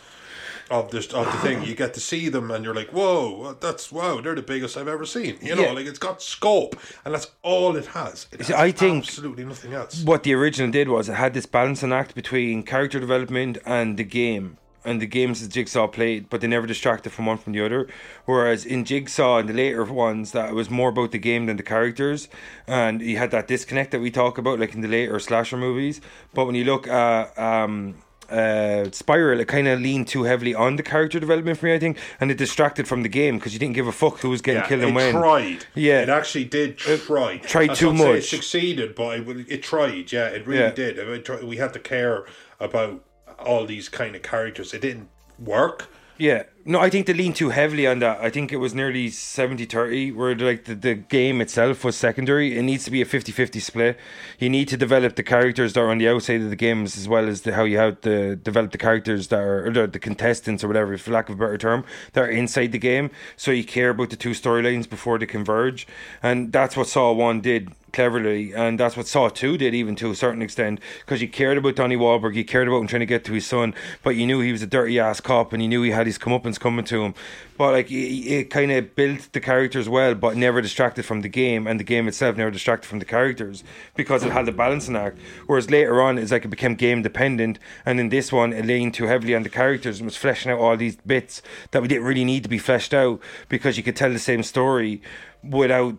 of this of the thing. You get to see them, and you're like, whoa, that's wow, they're the biggest I've ever seen. You know, Yeah. like it's got scope, and that's all it has. It See, has I think- absolutely nothing else. What the original did was it had this balancing act between character development and the game. And the games that Jigsaw played, but they never distracted from one from the other. Whereas in Jigsaw and the later ones, that it was more about the game than the characters, and you had that disconnect that we talk about, like in the later slasher movies. But when you look at um, uh, Spiral, it kind of leaned too heavily on the character development for me, I think, and it distracted from the game because you didn't give a fuck who was getting Yeah, killed it and when. tried. Yeah. it actually did try. tried I too much. It succeeded, but it, it tried. Yeah, it really Yeah. did. I mean, we had to care about all these kind of characters. It didn't work. Yeah. No, I think they leaned too heavily on that. I think it was nearly 70 30, where like the, the game itself was secondary. It needs to be a 50 50 split. You need to develop the characters that are on the outside of the games as well as the, how you have to develop the characters that are, the, the contestants or whatever, for lack of a better term, that are inside the game. So you care about the two storylines before they converge. And that's what Saw 1 did cleverly, and that's what Saw Two did, even to a certain extent, because you cared about Donnie Wahlberg, you cared about him trying to get to his son, but you knew he was a dirty ass cop, and you knew he had his comeuppance coming to him. But like it, it kind of built the characters well, but never distracted from the game, and the game itself never distracted from the characters because it had the balancing act. Whereas later on, it's like it became game dependent, and in this one, it leaned too heavily on the characters and was fleshing out all these bits that we didn't really need to be fleshed out because you could tell the same story without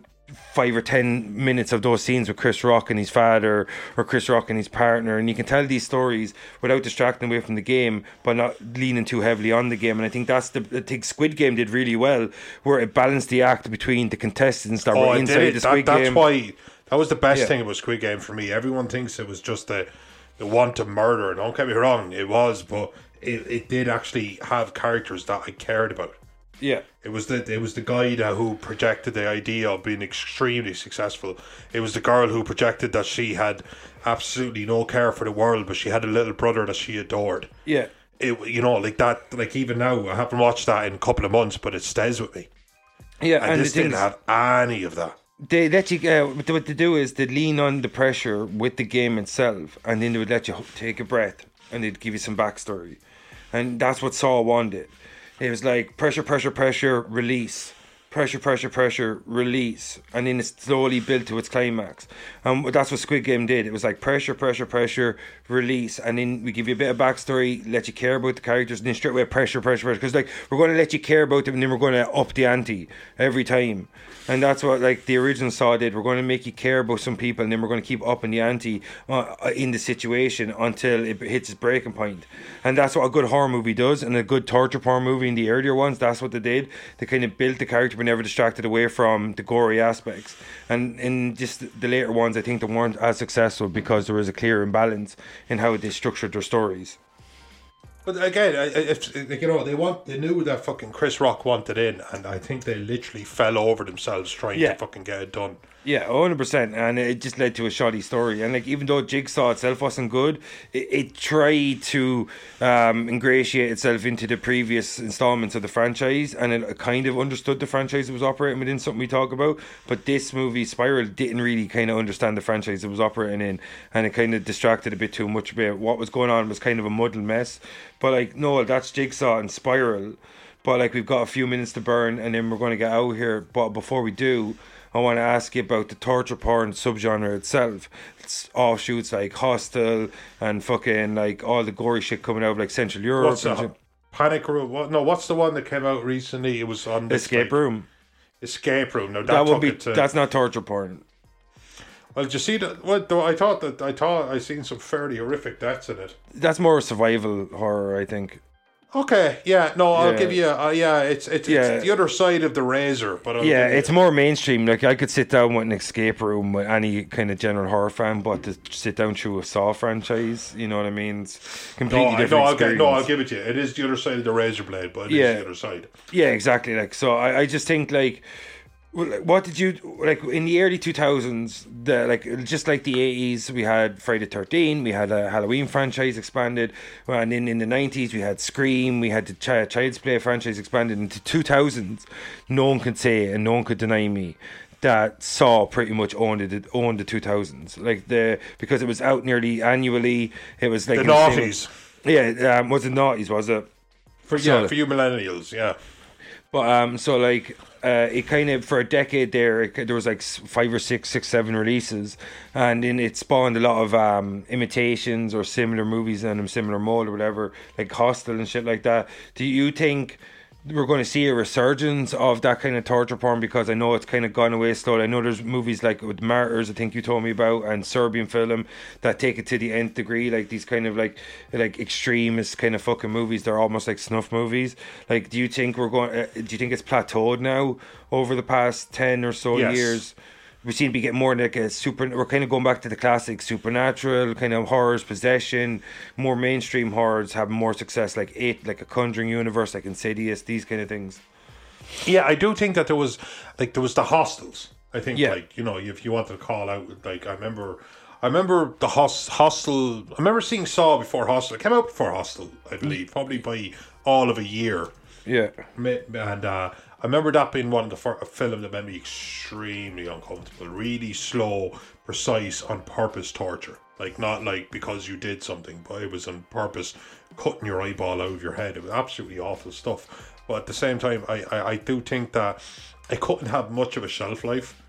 five or ten minutes of those scenes with Chris Rock and his father or Chris Rock and his partner and you can tell these stories without distracting away from the game but not leaning too heavily on the game and I think that's the I think Squid Game did really well where it balanced the act between the contestants that Oh, were inside the That, Squid that's Game why that was the best Yeah. thing about Squid Game for me. Everyone thinks it was just the the want to murder. Don't get me wrong, it was, but it, it did actually have characters that I cared about. Yeah It was the it was the guy that who projected the idea of being extremely successful. It was the girl who projected that she had absolutely no care for the world, but she had a little brother that she adored. yeah It you know like that like even now I haven't watched that in a couple of months, but it stays with me. yeah And, and, this didn't have any of that. they let you uh, what they- do is they lean on the pressure with the game itself and then they would let you take a breath and they'd give you some backstory and that's what Saw wanted it was like pressure pressure pressure release pressure pressure pressure release and then it slowly built to its climax and that's what Squid Game did it was like pressure pressure pressure release and then we give you a bit of backstory let you care about the characters and then straight away pressure pressure pressure because like we're going to let you care about them and then we're going to up the ante every time and that's what like the original Saw did. We're going to make you care about some people, and then we're going to keep upping the ante uh, in the situation until it hits its breaking point. And that's what a good horror movie does, and a good torture porn movie in the earlier ones. That's what they did. They kind of built the character, never distracted away from the gory aspects. And in just the later ones, I think they weren't as successful because there was a clear imbalance in how they structured their stories. But again, if you know, they want they knew that fucking Chris Rock wanted in, and I think they literally fell over themselves trying Yeah. to fucking get it done. Yeah, hundred percent, and it just led to a shoddy story. And like, even though Jigsaw itself wasn't good, it, it tried to um, ingratiate itself into the previous installments of the franchise, and it kind of understood the franchise it was operating within. Something we talk about, but this movie Spiral didn't really kind of understand the franchise it was operating in, and it kind of distracted a bit too much. About what was going on was kind of a muddled mess. But like, no, that's Jigsaw and Spiral. But like, we've got a few minutes to burn, and then we're going to get out here. But before we do. I want to ask you about the torture porn subgenre itself. It's offshoots like Hostel and fucking like all the gory shit coming out of like Central Europe. What's and that? Panic Room? What? No, what's the one that came out recently? It was on this, Escape like, Room. Escape Room. No, that, That would be. to. That's not torture porn. well, did you see that? What? though I thought that I thought I seen some fairly horrific deaths in it. That's more survival horror, I think. Okay, yeah, no, I'll Yeah. give you. Uh, yeah, it's it's, Yeah. it's the other side of the razor, but I'll Yeah, it's more mainstream. Like I could sit down with an escape room with any kind of general horror fan, but to sit down through a Saw franchise, you know what I mean? It's completely No, I, different. no, I'll no, I'll give it to you. It is the other side of the razor blade, but it is Yeah. the other side. Yeah, exactly. Like so, I, I just think like, what did you like in the early two thousands? The like just like the eighties, we had Friday Thirteen, we had a Halloween franchise expanded, and then in the nineties we had Scream, we had the Ch- Child's Play franchise expanded into two thousands. No one could say and no one could deny me that Saw pretty much owned it owned the two thousands like the because it was out nearly annually. It was like The in same- noughties. Yeah, um, was it noughties? Was it? For So- yeah, for you millennials, yeah. But um, so like uh, it kind of for a decade there, it, there was like five or six, six, seven releases, and then it spawned a lot of um imitations or similar movies and a similar mold or whatever, like Hostel and shit like that. Do you think? We're going to see a resurgence of that kind of torture porn because I know it's kind of gone away slowly. I know there's movies like with Martyrs, I think you told me about, and Serbian film that take it to the nth degree, like these kind of like like extremist kind of fucking movies. They're almost like snuff movies. Like, do you think we're going? Uh, do you think it's plateaued now over the past ten or so Yes. years? We seem to be getting more like a super. We're kind of going back to the classic supernatural kind of horrors, possession. More mainstream horrors having more success, like it, like a Conjuring universe, like Insidious, these kind of things. Yeah, I do think that there was like there was the hostels. I think Yeah. like you know if you wanted to call out like I remember. I remember the host, hostel. I remember seeing Saw before Hostel. It came out before Hostel, I believe, probably by all of a year. Yeah, And uh, I remember that being one of the fir- film that made me extremely uncomfortable. Really slow, precise, on purpose torture. Like not like because you did something, but it was on purpose, cutting your eyeball out of your head. It was absolutely awful stuff. But at the same time, I I, I do think that it couldn't have much of a shelf life.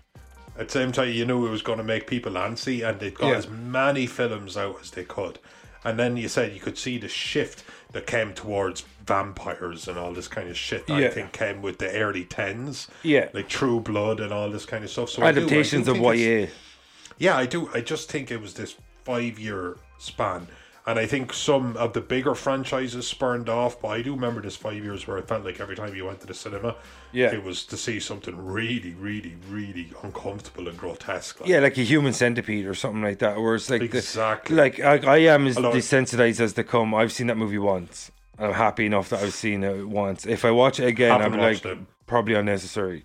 At the same time, you knew it was going to make people antsy, and they got Yeah. as many films out as they could. And then you said you could see the shift that came towards vampires and all this kind of shit. that I think came with the early tens. Yeah. like True Blood and all this kind of stuff. So I do- I do Adaptations of YA. yeah, I do. I just think it was this five year span. And I think some of the bigger franchises spurned off, but I do remember this five years where it felt like every time you went to the cinema, Yeah. it was to see something really, really, really uncomfortable and grotesque. Like, Yeah, like a human centipede or something like that. Where it's like the- Exactly. like I, I am as desensitized as they come. I've seen that movie once. I'm happy enough that I've seen it once. If I watch it again, I'm like it. probably unnecessary.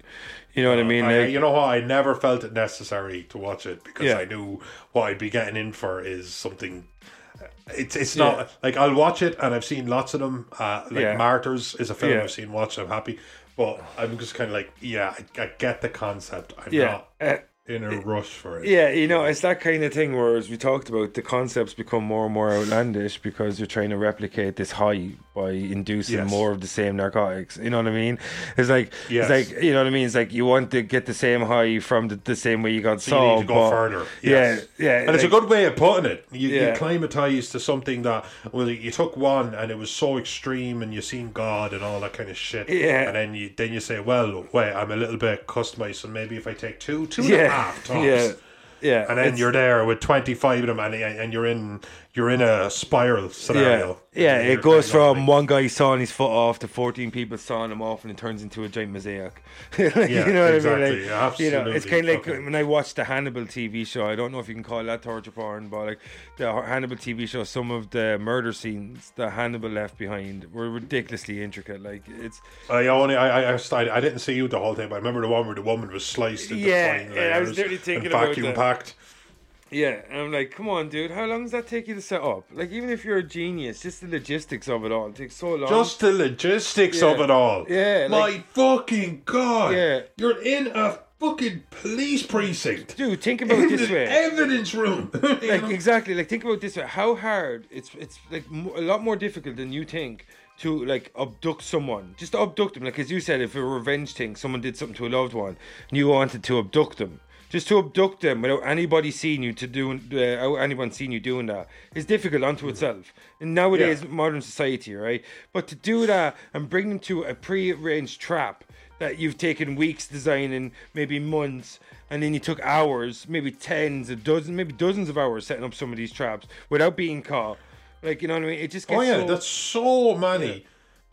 You know what I mean? I, Like, you know what? I never felt it necessary to watch it because Yeah. I knew what I'd be getting in for is something. It's it's Yeah. not like I'll watch it, and I've seen lots of them. Uh, like Yeah. Martyrs is a film Yeah. I've seen, watched. I'm happy, but I'm just kind of like, yeah, I, I get the concept. I'm yeah. not Uh, in a rush for it. Yeah, you know, it's that kind of thing where, as we talked about, the concepts become more and more outlandish because you're trying to replicate this high by inducing Yes. more of the same narcotics. You know what I mean? It's like, Yes. it's like, you know what I mean? It's like you want to get the same high from the, the same way you got So you need to go further. Yes. Yeah, yeah. And it's a good way of putting it. You, you Yeah. acclimatise to something that, well, you took one and it was so extreme and you seen God and all that kind of shit. Yeah. And then you then you say, well, wait, I'm a little bit customised, so maybe if I take two, two Yeah, half tops. yeah, yeah. And then you're there with 25 of them and, and you're in you're in a spiral scenario. Yeah, yeah. It goes from like- one guy sawing his foot off to fourteen people sawing him off, and it turns into a giant mosaic. Like, Yeah, you know what exactly, I mean? Like, yeah, You know, it's kind of like fucking- when I watched the Hannibal TV show. I don't know if you can call that torture porn, but like the Hannibal TV show, some of the murder scenes that Hannibal left behind were ridiculously intricate. Like it's I only I, I I I didn't see you the whole thing, but I remember the one where the woman was sliced into Yeah, fine yeah, I was literally thinking about vacuum packed. Yeah, and I'm like, come on, dude, how long does that take you to set up? Like, even if you're a genius, just the logistics of it all it takes so long. Just the logistics Yeah. of it all. Yeah, My like- fucking god. Yeah. You're in a fucking police precinct. dude, think about In this way. evidence room. like exactly like think about this way how hard it's it's like a lot more difficult than you think to like abduct someone just to abduct them like as you said if a revenge thing someone did something to a loved one and you wanted to abduct them just to abduct them without anybody seeing you to doing uh, anyone seeing you doing that is difficult unto itself in nowadays Yeah. modern society right but to do that and bring them to a pre-arranged trap that you've taken weeks designing, maybe months, and then you took hours, maybe tens, a dozen, maybe dozens of hours setting up some of these traps without being caught. Like you know what I mean? It just gets oh yeah, so, that's so many.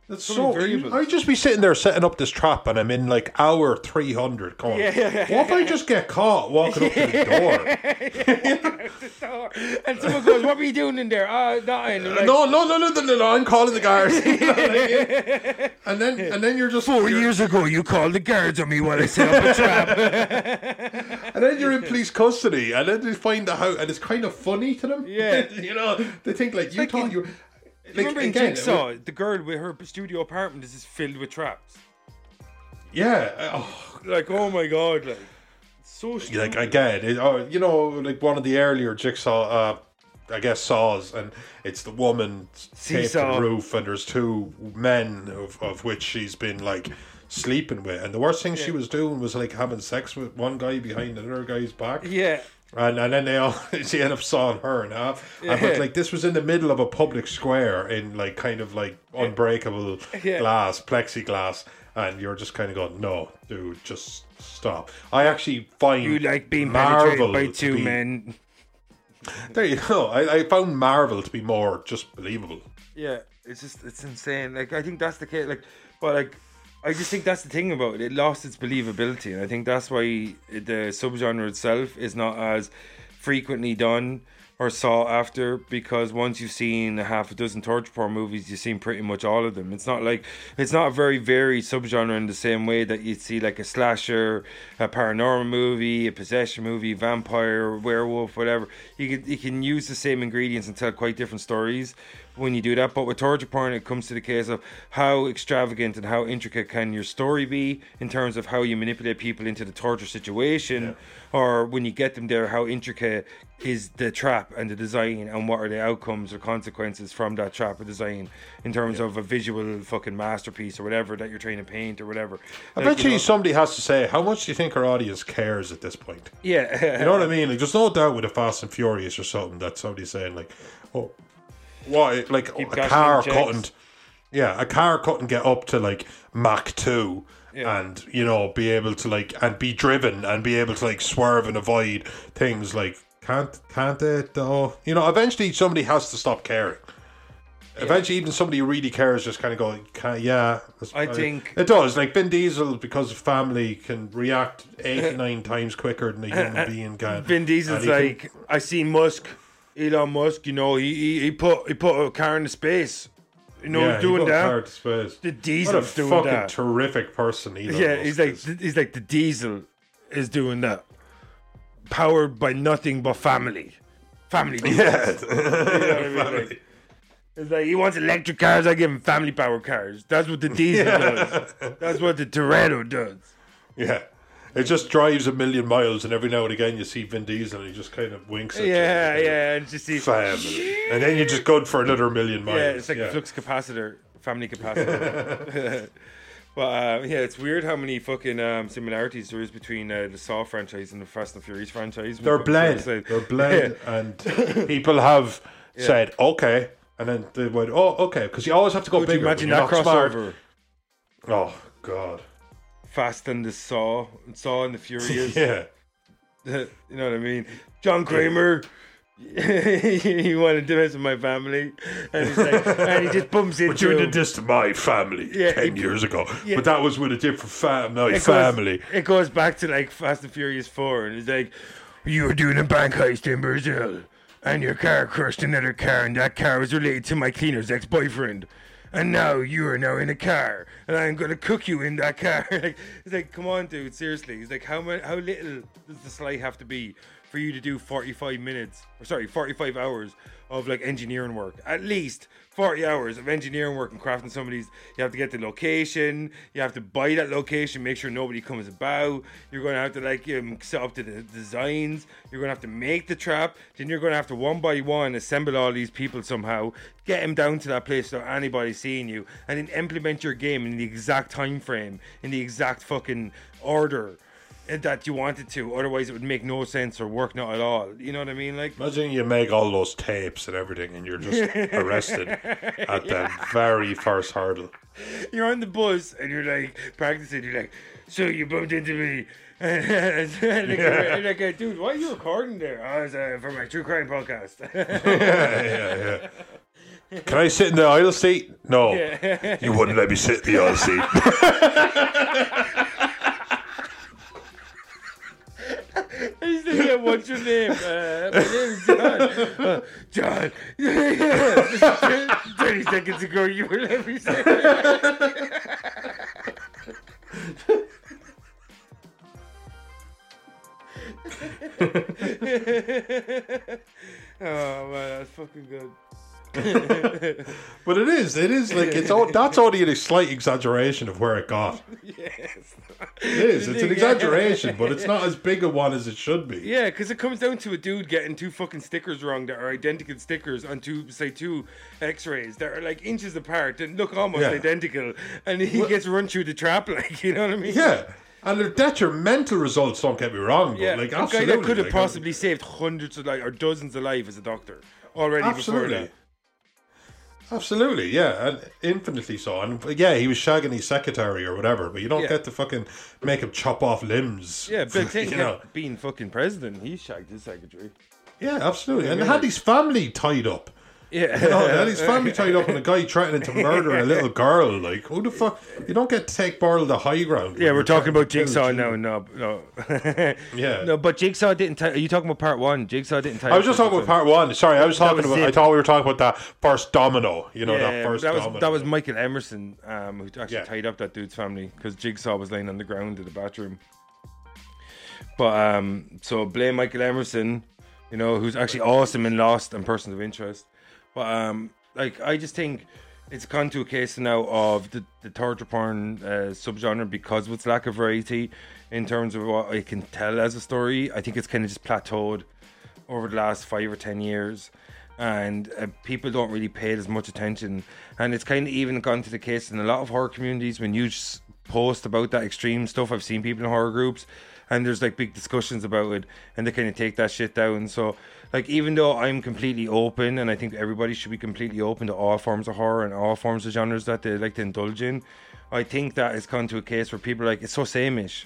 That's So so. I'd just be sitting there setting up this trap, and I'm in like hour three hundred. Going, Yeah. what if I just get caught walking up to the door? and someone goes, "What were you doing in there?" Ah, nothing. I'm like, no, no, no, no, no, no, no, I'm calling the guards. You know I mean? and then, and then you're just Four you're- years ago, you called the guards on me while I set up a trap. And then you're in police custody, and then they find the house, and it's kind of funny to them. Yeah. you know, they think like you like thought in- you. Like, Remember in again, Jigsaw, the girl with her studio apartment is just filled with traps. Yeah, oh, Like, oh my god, like so stupid. like again, it, oh, you know, like one of the earlier jigsaw, uh, I guess saws, and it's the woman taped to the roof, and there's two men of, of which she's been like sleeping with, and the worst thing she was doing was like having sex with one guy behind another guy's back. yeah. Uh, and, and then they all she ended up sawing her in half. And, Yeah. but like this was in the middle of a public square in like kind of like unbreakable Yeah. glass, plexiglass, and you're just kind of going, no, dude, just stop. I actually find You like being Marvel by two be- men. There you go. I, I found Marvel to be more just believable. Yeah, it's just it's insane. Like I think that's the case. Like, but like I just think that's the thing about it. It lost its believability, and I think that's why the subgenre itself is not as frequently done or sought after. Because once you've seen a half a dozen torture porn movies, you've seen pretty much all of them. It's not like it's not a very varied subgenre in the same way that you'd see like a slasher, a paranormal movie, a possession movie, vampire, werewolf, whatever. You can you can use the same ingredients and tell quite different stories. When you do that. But with torture porn, it comes to the case of how extravagant and how intricate can your story be in terms of how you manipulate people into the torture situation, or when you get them there, how intricate is the trap and the design, and what are the outcomes or consequences from that trap or design in terms of a visual fucking masterpiece or whatever that you're trying to paint or whatever. Like, Eventually, you know- somebody has to say, how much do you think our audience cares at this point? yeah, You know what I mean? Like, there's no doubt with a Fast and Furious or something that somebody's saying like, "Oh, what? Like Keep a car couldn't, yeah, a car couldn't get up to like Mach two, Yeah. and you know, be able to like and be driven and be able to like swerve and avoid things like can't can't it though? You know, eventually somebody has to stop caring. Eventually, even somebody who really cares just kind of go, yeah. I think- it does. Like Vin Diesel, because of family, can react eighty nine times quicker than a human being can. Vin Diesel's he can- like, I see Musk, Elon Musk. You know, he he, he put he put a car into space. You know, yeah, he's he doing got that. hard to space. The What a doing fucking that. terrific person. Elon yeah, Musk he's like is. he's like the Diesel is doing that, powered by nothing but family, family. yeah, You know I mean? Like, it's like he wants electric cars. I give him family power cars. That's what the Diesel does. That's what the Toretto does. yeah. It just drives a million miles, and every now and again you see Vin Diesel, and he just kind of winks at you. Yeah, yeah, and just see. Family, and then you just go for another million miles. Yeah, it's like a flux capacitor, family capacitor. but uh, yeah, it's weird how many fucking um, similarities there is between uh, the Saw franchise and the Fast and Furious franchise. They're bled. They're bled, and people have said okay, and then they went, "Oh, okay," because you always have to go Could you bigger. imagine when that not smart. crossover? Oh God, Fast and the Saw, and Saw and the Furious. yeah. you know what I mean? John Kramer. he wanted to mess with my family, and, he's like, and he just bumps into. But you did this to my family Yeah, ten years ago. yeah. But that was with a different fam- my It goes- family. it goes back to like Fast and Furious Four, and it's like you were doing a bank heist in Brazil, and your car crushed another car, and that car was related to my cleaner's ex-boyfriend. And now you are now in a car, and I'm gonna cook you in that car. like, it's like, come on, dude, seriously. He's like, how many, how little does the slide have to be for you to do 45 minutes, or sorry, 45 hours of like engineering work? At least 40 hours of engineering work and crafting some of these. You have to get the location, you have to buy that location, make sure nobody comes about. You're going to have to like um, set up the, designs. You're going to have to make the trap. Then you're going to have to one by one assemble all these people somehow, get them down to that place without anybody seeing you, and then implement your game in the exact time frame, in the exact fucking order that you wanted to. Otherwise, it would make no sense or work not at all. You know what I mean? Like, Imagine you make all those tapes and everything, and you're just arrested at the very first hurdle. you're on the bus and you're like practicing. You're like, so you bumped into me. like, Yeah. like, dude, why are you recording there? Oh, was uh, for my true crime podcast. yeah, yeah, yeah. Can I sit in the aisle seat? No. You wouldn't let me sit in the aisle seat. I used to get, what's your name? Uh, my name is John. Uh, John. 30 seconds ago, you were let me Oh, man, that's fucking good. But it is, it is like it's all that's only a slight exaggeration of where it got. Yes. It is, it's an exaggeration, but it's not as big a one as it should be. Yeah, because it comes down to a dude getting two fucking stickers wrong that are identical stickers on two, say, two X-rays that are like inches apart and look almost Yeah. identical, and he gets run through the trap, like you know what I mean? Yeah. And they're detrimental results, don't get me wrong, but yeah. like a guy that could have like, possibly saved hundreds of lives or dozens of lives as a doctor already before that. Absolutely, yeah, and infinitely so. And yeah, he was shagging his secretary or whatever, but you don't Yeah. get to fucking make him chop off limbs. Yeah, Bill Clinton you know. being fucking president, he shagged his secretary. Yeah, absolutely. And had his family tied up. Yeah, You know, his family tied up and a guy threatening to murder a little girl. Like, who the fuck? You don't get to take Burl the high ground. Yeah, we're talking about trying to kill Jigsaw now. No, no. Yeah. No, but Jigsaw didn't. Tie, are you talking about part one? Jigsaw didn't tie. I was just talking about part one. Sorry, I was talking was about. it. I thought we were talking about that first domino. You know, Yeah, that first that was domino. that was Michael Emerson um, who actually Yeah. tied up that dude's family because Jigsaw was laying on the ground in the bathroom. But um, so blame Michael Emerson, you know, who's actually awesome in Lost and Persons of Interest. But um, like I just think it's gone to a case now of the, the torture porn uh, subgenre because of its lack of variety in terms of what I can tell as a story. I think it's kind of just plateaued over the last five or ten years. And uh, people don't really pay it as much attention, and it's kind of even gone to the case in a lot of horror communities when you post about that extreme stuff. I've seen people in horror groups, and there's like big discussions about it, and they kind of take that shit down. So, like, even though I'm completely open, and I think everybody should be completely open to all forms of horror and all forms of genres that they like to indulge in, I think that it's gone to a case where people are like, it's so sameish.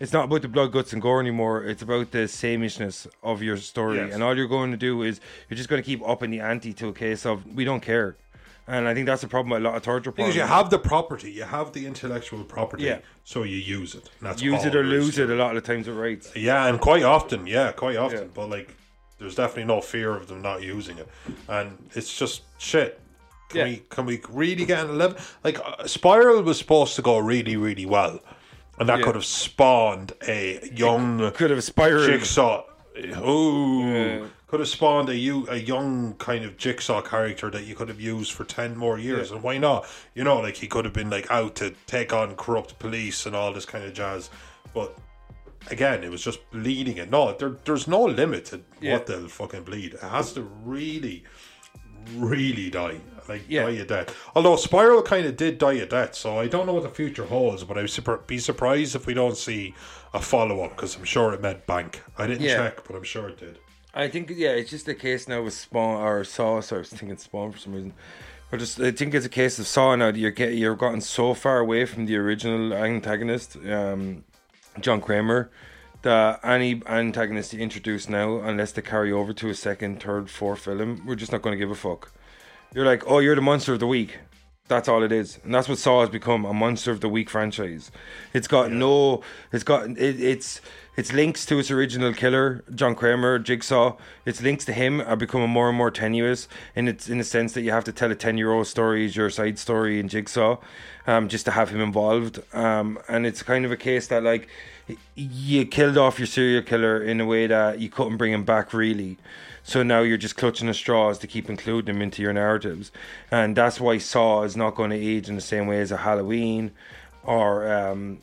It's not about the blood, guts, and gore anymore. It's about the sameneshness of your story, Yes. and all you're going to do is you're just going to keep upping the ante to a case of we don't care. And I think that's the problem with a lot of torture porn. Because you have the property, you have the intellectual property, Yeah. so you use it. That's use it or lose to it a lot of the times with rights. Yeah, and quite often, yeah, quite often. Yeah. But like, there's definitely no fear of them not using it, and it's just shit. Can Yeah. we can we really get an eleven? Like, uh, Spiral was supposed to go really, really well, and that Yeah. could have spawned a young Could have spiraled. jigsaw. Oh, Yeah. could have spawned a you a young kind of jigsaw character that you could have used for ten more years, and why not? You know, like he could have been like out to take on corrupt police and all this kind of jazz, but again, it was just bleeding it. No, there, there's no limit to Yeah. what they'll fucking bleed. It has to really, really die. Like Yeah. die a death. Although Spiral kind of did die a death, so I don't know what the future holds. But I'd be surprised if we don't see a follow up because I'm sure it meant bank. I didn't Yeah. check, but I'm sure it did. I think yeah, it's just a case now with Spawn or Saw. So I was thinking Spawn for some reason, but just I think it's a case of Saw now. You're get you're gotten so far away from the original antagonist, um, John Kramer, that any antagonist you introduce now, unless they carry over to a second, third, fourth film, we're just not going to give a fuck. You're like, oh, you're the monster of the week. That's all it is, and that's what Saw has become a monster of the week franchise. It's got no, it's got it, it's its links to its original killer, John Kramer, Jigsaw. Its links to him are becoming more and more tenuous, and it's in the sense that you have to tell a ten year old story as your side story in Jigsaw, um, just to have him involved. Um, and it's kind of a case that like you killed off your serial killer in a way that you couldn't bring him back really. So now you're just clutching at straws to keep including him into your narratives. And that's why Saw is not going to age in the same way as a Halloween or um,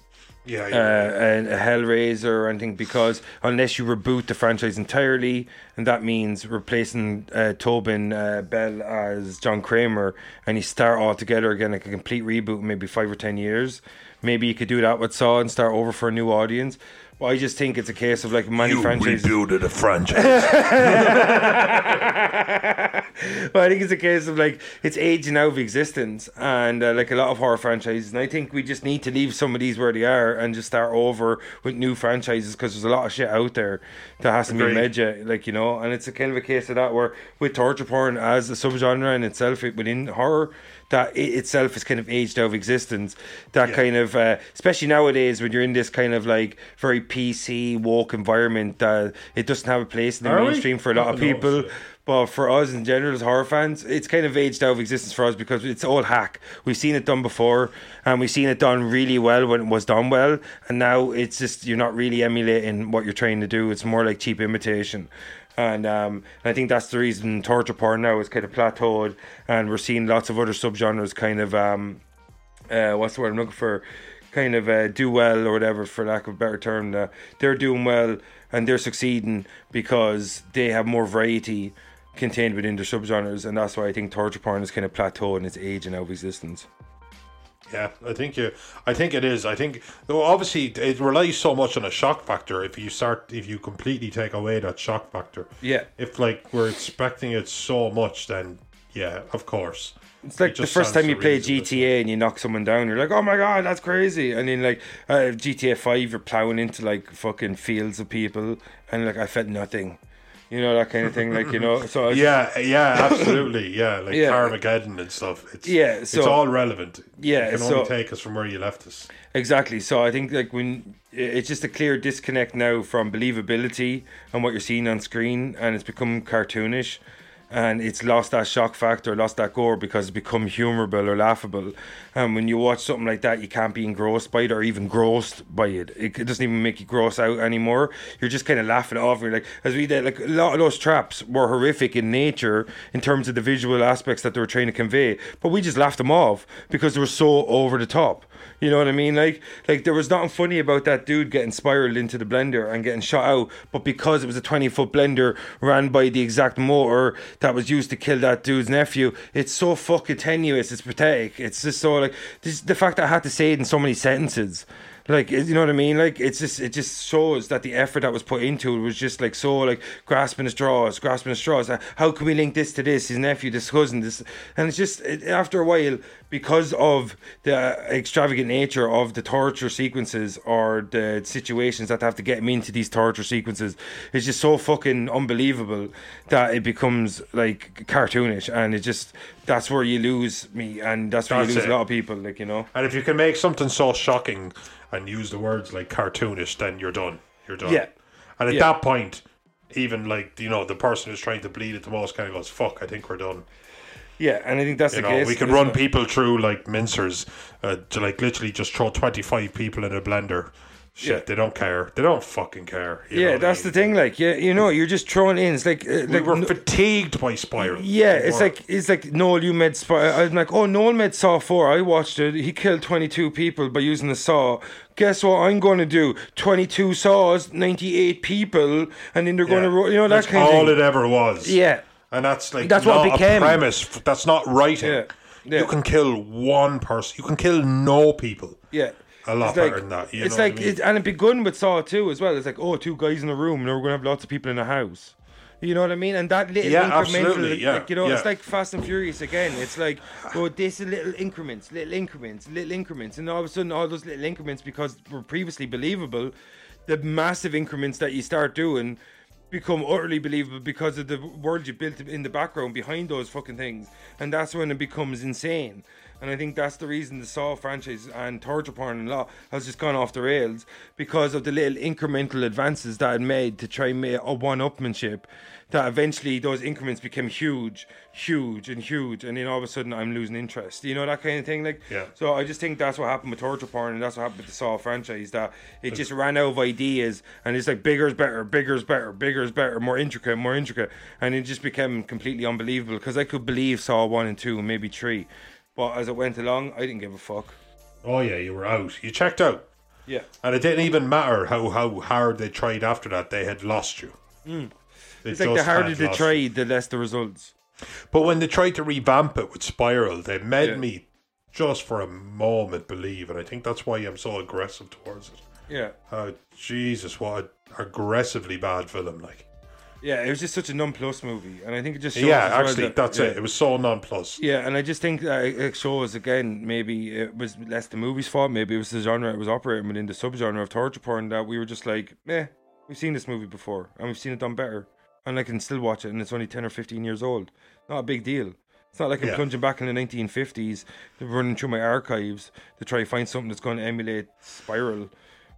Yeah, uh, yeah. a, a Hellraiser or anything because unless you reboot the franchise entirely, and that means replacing uh, Tobin uh, Bell as John Kramer, and you start all together again like a complete reboot, in maybe five or ten years. Maybe you could do that with Saw and start over for a new audience. But I just think it's a case of like many you franchises. rebuilded a franchise. Well, I think it's a case of like it's aging out of existence, and uh, like a lot of horror franchises. And I think we just need to leave some of these where they are and just start over with new franchises because there's a lot of shit out there that has to Agreed. made yet. Like you know, and it's a kind of a case of that where with torture porn as a subgenre in itself it, within horror. That it itself is kind of aged out of existence. That Yeah. kind of, uh, especially nowadays when you're in this kind of like very PC woke environment, that it doesn't have a place in the Are we? mainstream for a lot of people. But for us in general as horror fans, it's kind of aged out of existence for us because it's all hack. We've seen it done before, and we've seen it done really well when it was done well. And now it's just you're not really emulating what you're trying to do. It's more like cheap imitation. And um, I think that's the reason torture porn now is kind of plateaued, and we're seeing lots of other subgenres kind of um, uh, what's the word I'm looking for? Kind of uh, do well or whatever, for lack of a better term. Uh, they're doing well and they're succeeding because they have more variety contained within their subgenres, and that's why I think torture porn is kind of plateaued in its age and out of existence. Yeah, I think you. I think it is. I think though obviously it relies so much on a shock factor. If you start, if you completely take away that shock factor, Yeah. If like we're expecting it so much, then yeah, of course. It's like It the first time you play. GTA and you knock someone down, you're like, oh my god, that's crazy. And then like uh, GTA Five, you're plowing into like fucking fields of people, and like I felt nothing, you know that kind of thing. Like you know, so it's, Yeah, yeah, absolutely. Yeah, like Yeah. Carmageddon and stuff. It's Yeah, it's all relevant. Yeah, you can so- only take us from where you left us. Exactly. So I think like when it's just a clear disconnect now from believability and what you're seeing on screen, and it's become cartoonish. And it's lost that shock factor, lost that gore because it's become humorable or laughable. And when you watch something like that, you can't be engrossed by it or even grossed by it. It, doesn't even make you gross out anymore. You're just kind of laughing off. You're like, as we did, like a lot of those traps were horrific in nature in terms of the visual aspects that they were trying to convey, but we just laughed them off because they were so over the top. You know what I mean? Like, like there was nothing funny about that dude getting spiraled into the blender and getting shot out, but because it was a twenty foot blender ran by the exact motor that was used to kill that dude's nephew, it's so fucking tenuous. It's pathetic. It's just so like this, the fact that I had to say it in so many sentences. Like you know what I mean? Like it's just it just shows that the effort that was put into it was just like so like grasping at straws, grasping at straws. How can we link this to this? His nephew, this cousin, this, and it's just it, after a while because of the extravagant nature of the torture sequences or the situations that have to get him into these torture sequences. It's just so fucking unbelievable that it becomes like cartoonish, and it just that's where you lose me, and that's where That's you lose it. a lot of people. Like you know. And if you can make something so shocking and use the words like cartoonish, then you're done. You're done. Yeah. And at Yeah. that point, even like you know the person who's trying to bleed it the most kind of goes, "Fuck, I think we're done." Yeah, and I think that's You the know, case. we can run people through like mincers uh, to like literally just throw twenty five people in a blender. Shit, Yeah. they don't care. They don't fucking care. Yeah, what I that's the thing. Like, yeah, you know, you're just throwing in. It's like, uh, We like were no- fatigued by Spiral. yeah, it's were. like it's like Noel. You made. Sp- I'm like, oh, Noel made Saw Four. I watched it. He killed 22 people by using the saw. Guess what? I'm going to do 22 saws, 98 people, and then they're going to, ro- you know, that that's kind of all it ever was. Yeah. and that's like That's what became. premise. That's not writing. Yeah. You can kill one person. You can kill no people. Yeah. A lot It's like, than that. You it's like, I mean? it, and it begun with Saw too as well. It's like, oh, two guys in a room, and we're going to have lots of people in a house. You know what I mean? And that little Yeah, incremental, absolutely, yeah, like, you know, it's like Fast and Furious again. It's like, oh, this is little increments, little increments, little increments, and all of a sudden, all those little increments, because were previously believable, the massive increments that you start doing become utterly believable because of the world you built in the background behind those fucking things, and that's when it becomes insane. And I think that's the reason the Saw franchise and torture porn and law has just gone off the rails because of the little incremental advances that it made to try and make a one-upmanship. That eventually those increments became huge, huge, and huge, and then all of a sudden I'm losing interest. You know that kind of thing. Like, Yeah. so I just think that's what happened with torture porn, and that's what happened with the Saw franchise. That it just ran out of ideas, and it's like bigger is better, bigger is better, bigger is better, more intricate, more intricate, and it just became completely unbelievable. Because I could believe Saw one and two, and maybe three, but as it went along, I didn't give a fuck. oh yeah, you were out. You checked out. Yeah, And it didn't even matter how, how hard they tried after that. They had lost you. Hmm. it's like the harder they tried, the less the results. But when they tried to revamp it with Spiral, they made Yeah. me just for a moment believe, and I think that's why I'm so aggressive towards it. Yeah, Oh Jesus, what an aggressively bad film! Like, yeah, it was just such a non-plus movie, and I think it just shows yeah, as well actually, that- that's yeah. it. It was so nonplus. Yeah, and I just think that it shows again. Maybe it was less the movie's fault. Maybe it was the genre it was operating within the subgenre of torture porn that we were just like, eh, we've seen this movie before and we've seen it done better, and I can still watch it, and it's only ten or fifteen years old. Not a big deal. It's not like I'm Yeah. plunging back in the 1950s, running through my archives to try to find something that's going to emulate Spiral.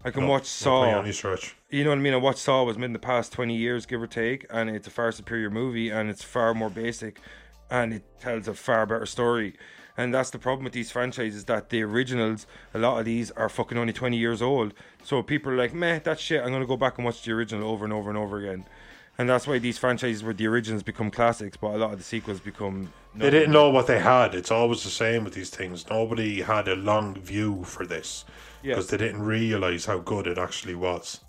I can No, watch Saw by any stretch. you know what I mean? I watched Saw was made in the past twenty years, give or take, and it's a far superior movie, and it's far more basic, and it tells a far better story. And that's the problem with these franchises that the originals, a lot of these are fucking only twenty years old. So people are like, meh, that shit. I'm gonna go back and watch the original over and over and over again. And that's why these franchises where the originals become classics, but a lot of the sequels become. They didn't know what they had. It's always the same with these things. Nobody had a long view for this Yeah. because they didn't realize how good it actually was.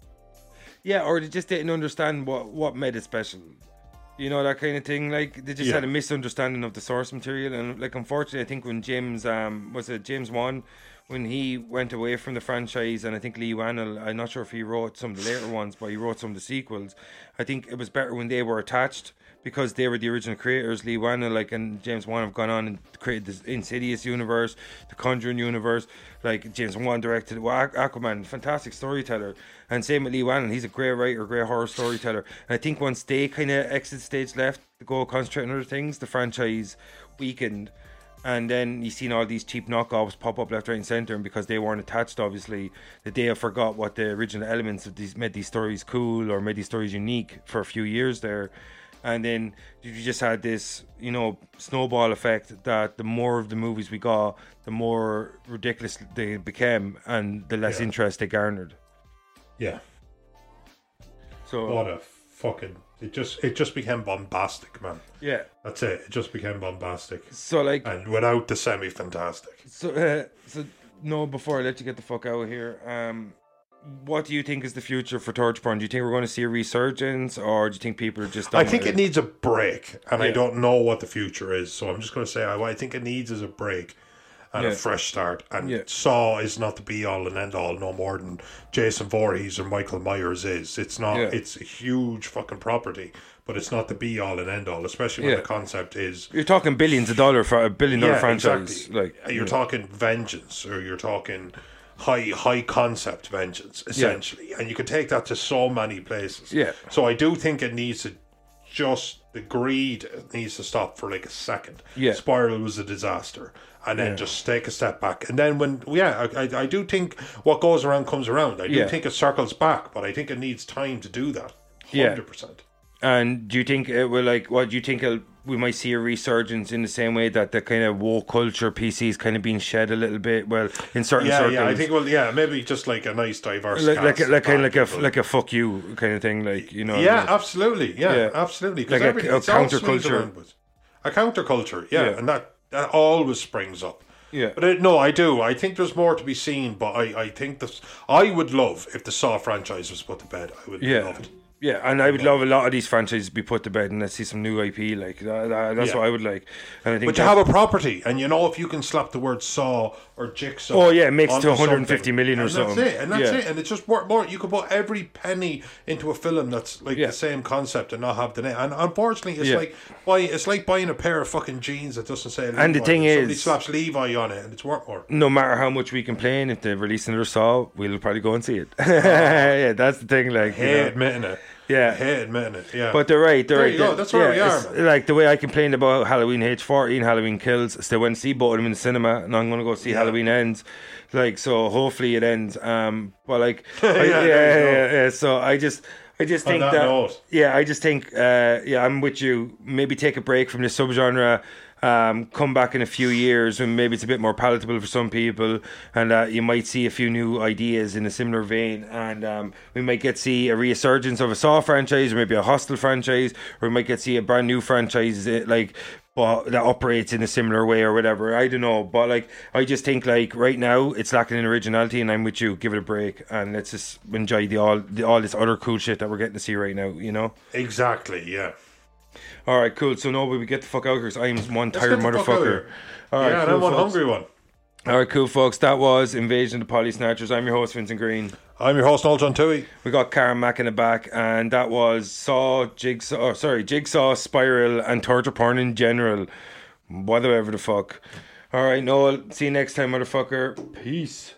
Yeah, or they just didn't understand what what made it special. You know that kind of thing. Like they just Yeah. had a misunderstanding of the source material, and like unfortunately, I think when James um was it James Wan, when he went away from the franchise, and I think Leigh Whannell, I'm not sure if he wrote some of the later ones, but he wrote some of the sequels. I think it was better when they were attached because they were the original creators. Leigh Whannell, like and James Wan have gone on and created this Insidious universe, the Conjuring universe. Like James Wan directed Aquaman, fantastic storyteller, and same with Leigh Whannell. He's a great writer, great horror storyteller. And I think once they kind of exit stage left to go concentrate on other things, the franchise weakened. And then you seen all these cheap knockoffs pop up left, right, and centre, and because they weren't attached, obviously, that they have forgot what the original elements of these made these stories cool or made these stories unique for a few years there and then you just had this, you know, snowball effect that the more of the movies we got, the more ridiculous they became, and the less Yeah. interest they garnered. Yeah. So What a fucking. It just it just became bombastic, man. yeah, That's it. It just became bombastic, so like and without the semi fantastic. So, uh, so no. Before I let you get the fuck out of here, um, what do you think is the future for torch porn? Do you think we're going to see a resurgence, or do you think people are just? I think it needs a break, and I don't know what the future is. So I'm just going to say I, what I think it needs is a break and Yeah. a fresh start. And Yeah. Saw is not the be all and end all, no more than Jason Voorhees or Michael Myers is. It's not. Yeah. It's a huge fucking property, but it's not the be all and end all. Especially when Yeah. the concept is You're talking billions of dollar for a billion dollar yeah, franchise. exactly. Like you're yeah. talking vengeance, or you're talking high high concept vengeance, essentially, and you can take that to so many places. Yeah. So I do think it needs to just the greed needs to stop for like a second. Yeah. Spiral was a disaster. And then just take a step back, and then when yeah, I, I, I do think what goes around comes around. I do Yeah. think it circles back, but I think it needs time to do that. Yeah. Hundred percent. And do you think it will like? What do you think? It'll, we might see a resurgence in the same way that the kind of woke culture PC is kind of being shed a little bit. Well, in certain Yeah, circles, yeah. I think well, yeah, maybe just like a nice diverse, like like, like kind of like a like a fuck you kind of thing. Like you know, Yeah, absolutely. Yeah, Yeah. absolutely. Like a- a counterculture. A counterculture, yeah, Yeah. and that that always springs up. Yeah. But I, no, I do. I think there's more to be seen. But I, I think this. I would love if the Saw franchise was put to bed. I would Yeah. love it. Yeah, and I would love a lot of these franchises to be put to bed and let's see some new IP. Like that, that- that's Yeah. what I would like. And I think But you have a property, and you know if you can slap the word Saw or Jigsaw. Oh, yeah, it makes to 150 something, million or and something. That's it, and that's Yeah. it, and it's just worth more. You could put every penny into a film that's like Yeah. the same concept and not have the name. And unfortunately, it's like buy, it's like buying a pair of fucking jeans that doesn't say. Levi. And the thing somebody is- slaps Levi on it, and it's worth more. no matter how much we complain, if they release another Saw, we'll probably go and see it. Ah. yeah, that's the thing. Like, you Hate know. admitting it. Yeah. I admitting it. Yeah, But they're right. They're There right. you go, that's where we are. Like the way I complained about Halloween H14, Halloween Kills. I still went to see both of them in the cinema, and I'm going to go see Yeah. Halloween Ends. Like so, hopefully it ends. Um, but like, I- Yeah, yeah, yeah, yeah, yeah. So I just. I just think that that, yeah, I just think, uh, yeah, I'm with you. Maybe take a break from the subgenre, um, come back in a few years, and maybe it's a bit more palatable for some people, and uh, you might see a few new ideas in a similar vein, and um, we might get to see a resurgence of a Saw franchise, or maybe a Hostel franchise, or we might get to see a brand new franchise eh, like. But that operates in a similar way or whatever. I don't know, but like I just think like right now it's lacking in originality, and I'm with you. Give it a break, and let's just enjoy the all the, all this other cool shit that we're getting to see right now. You know. exactly. Yeah. All right, cool. So no, we get the fuck out here because I'm one Let's tired get the fuck out of motherfucker. All right, yeah, cool, I'm one folks. hungry one. All right, cool, folks. That was Invasion of the Polly Snatchers. I'm your host Vincent Green. I'm your host, Noel John Tui. We got Karen Mack in the back, and that was Saw, Jigsaw. Oh, sorry, Jigsaw, Spiral, and Torture Porn in general. Whatever the fuck. All right, Noel. See you next time, motherfucker. Peace.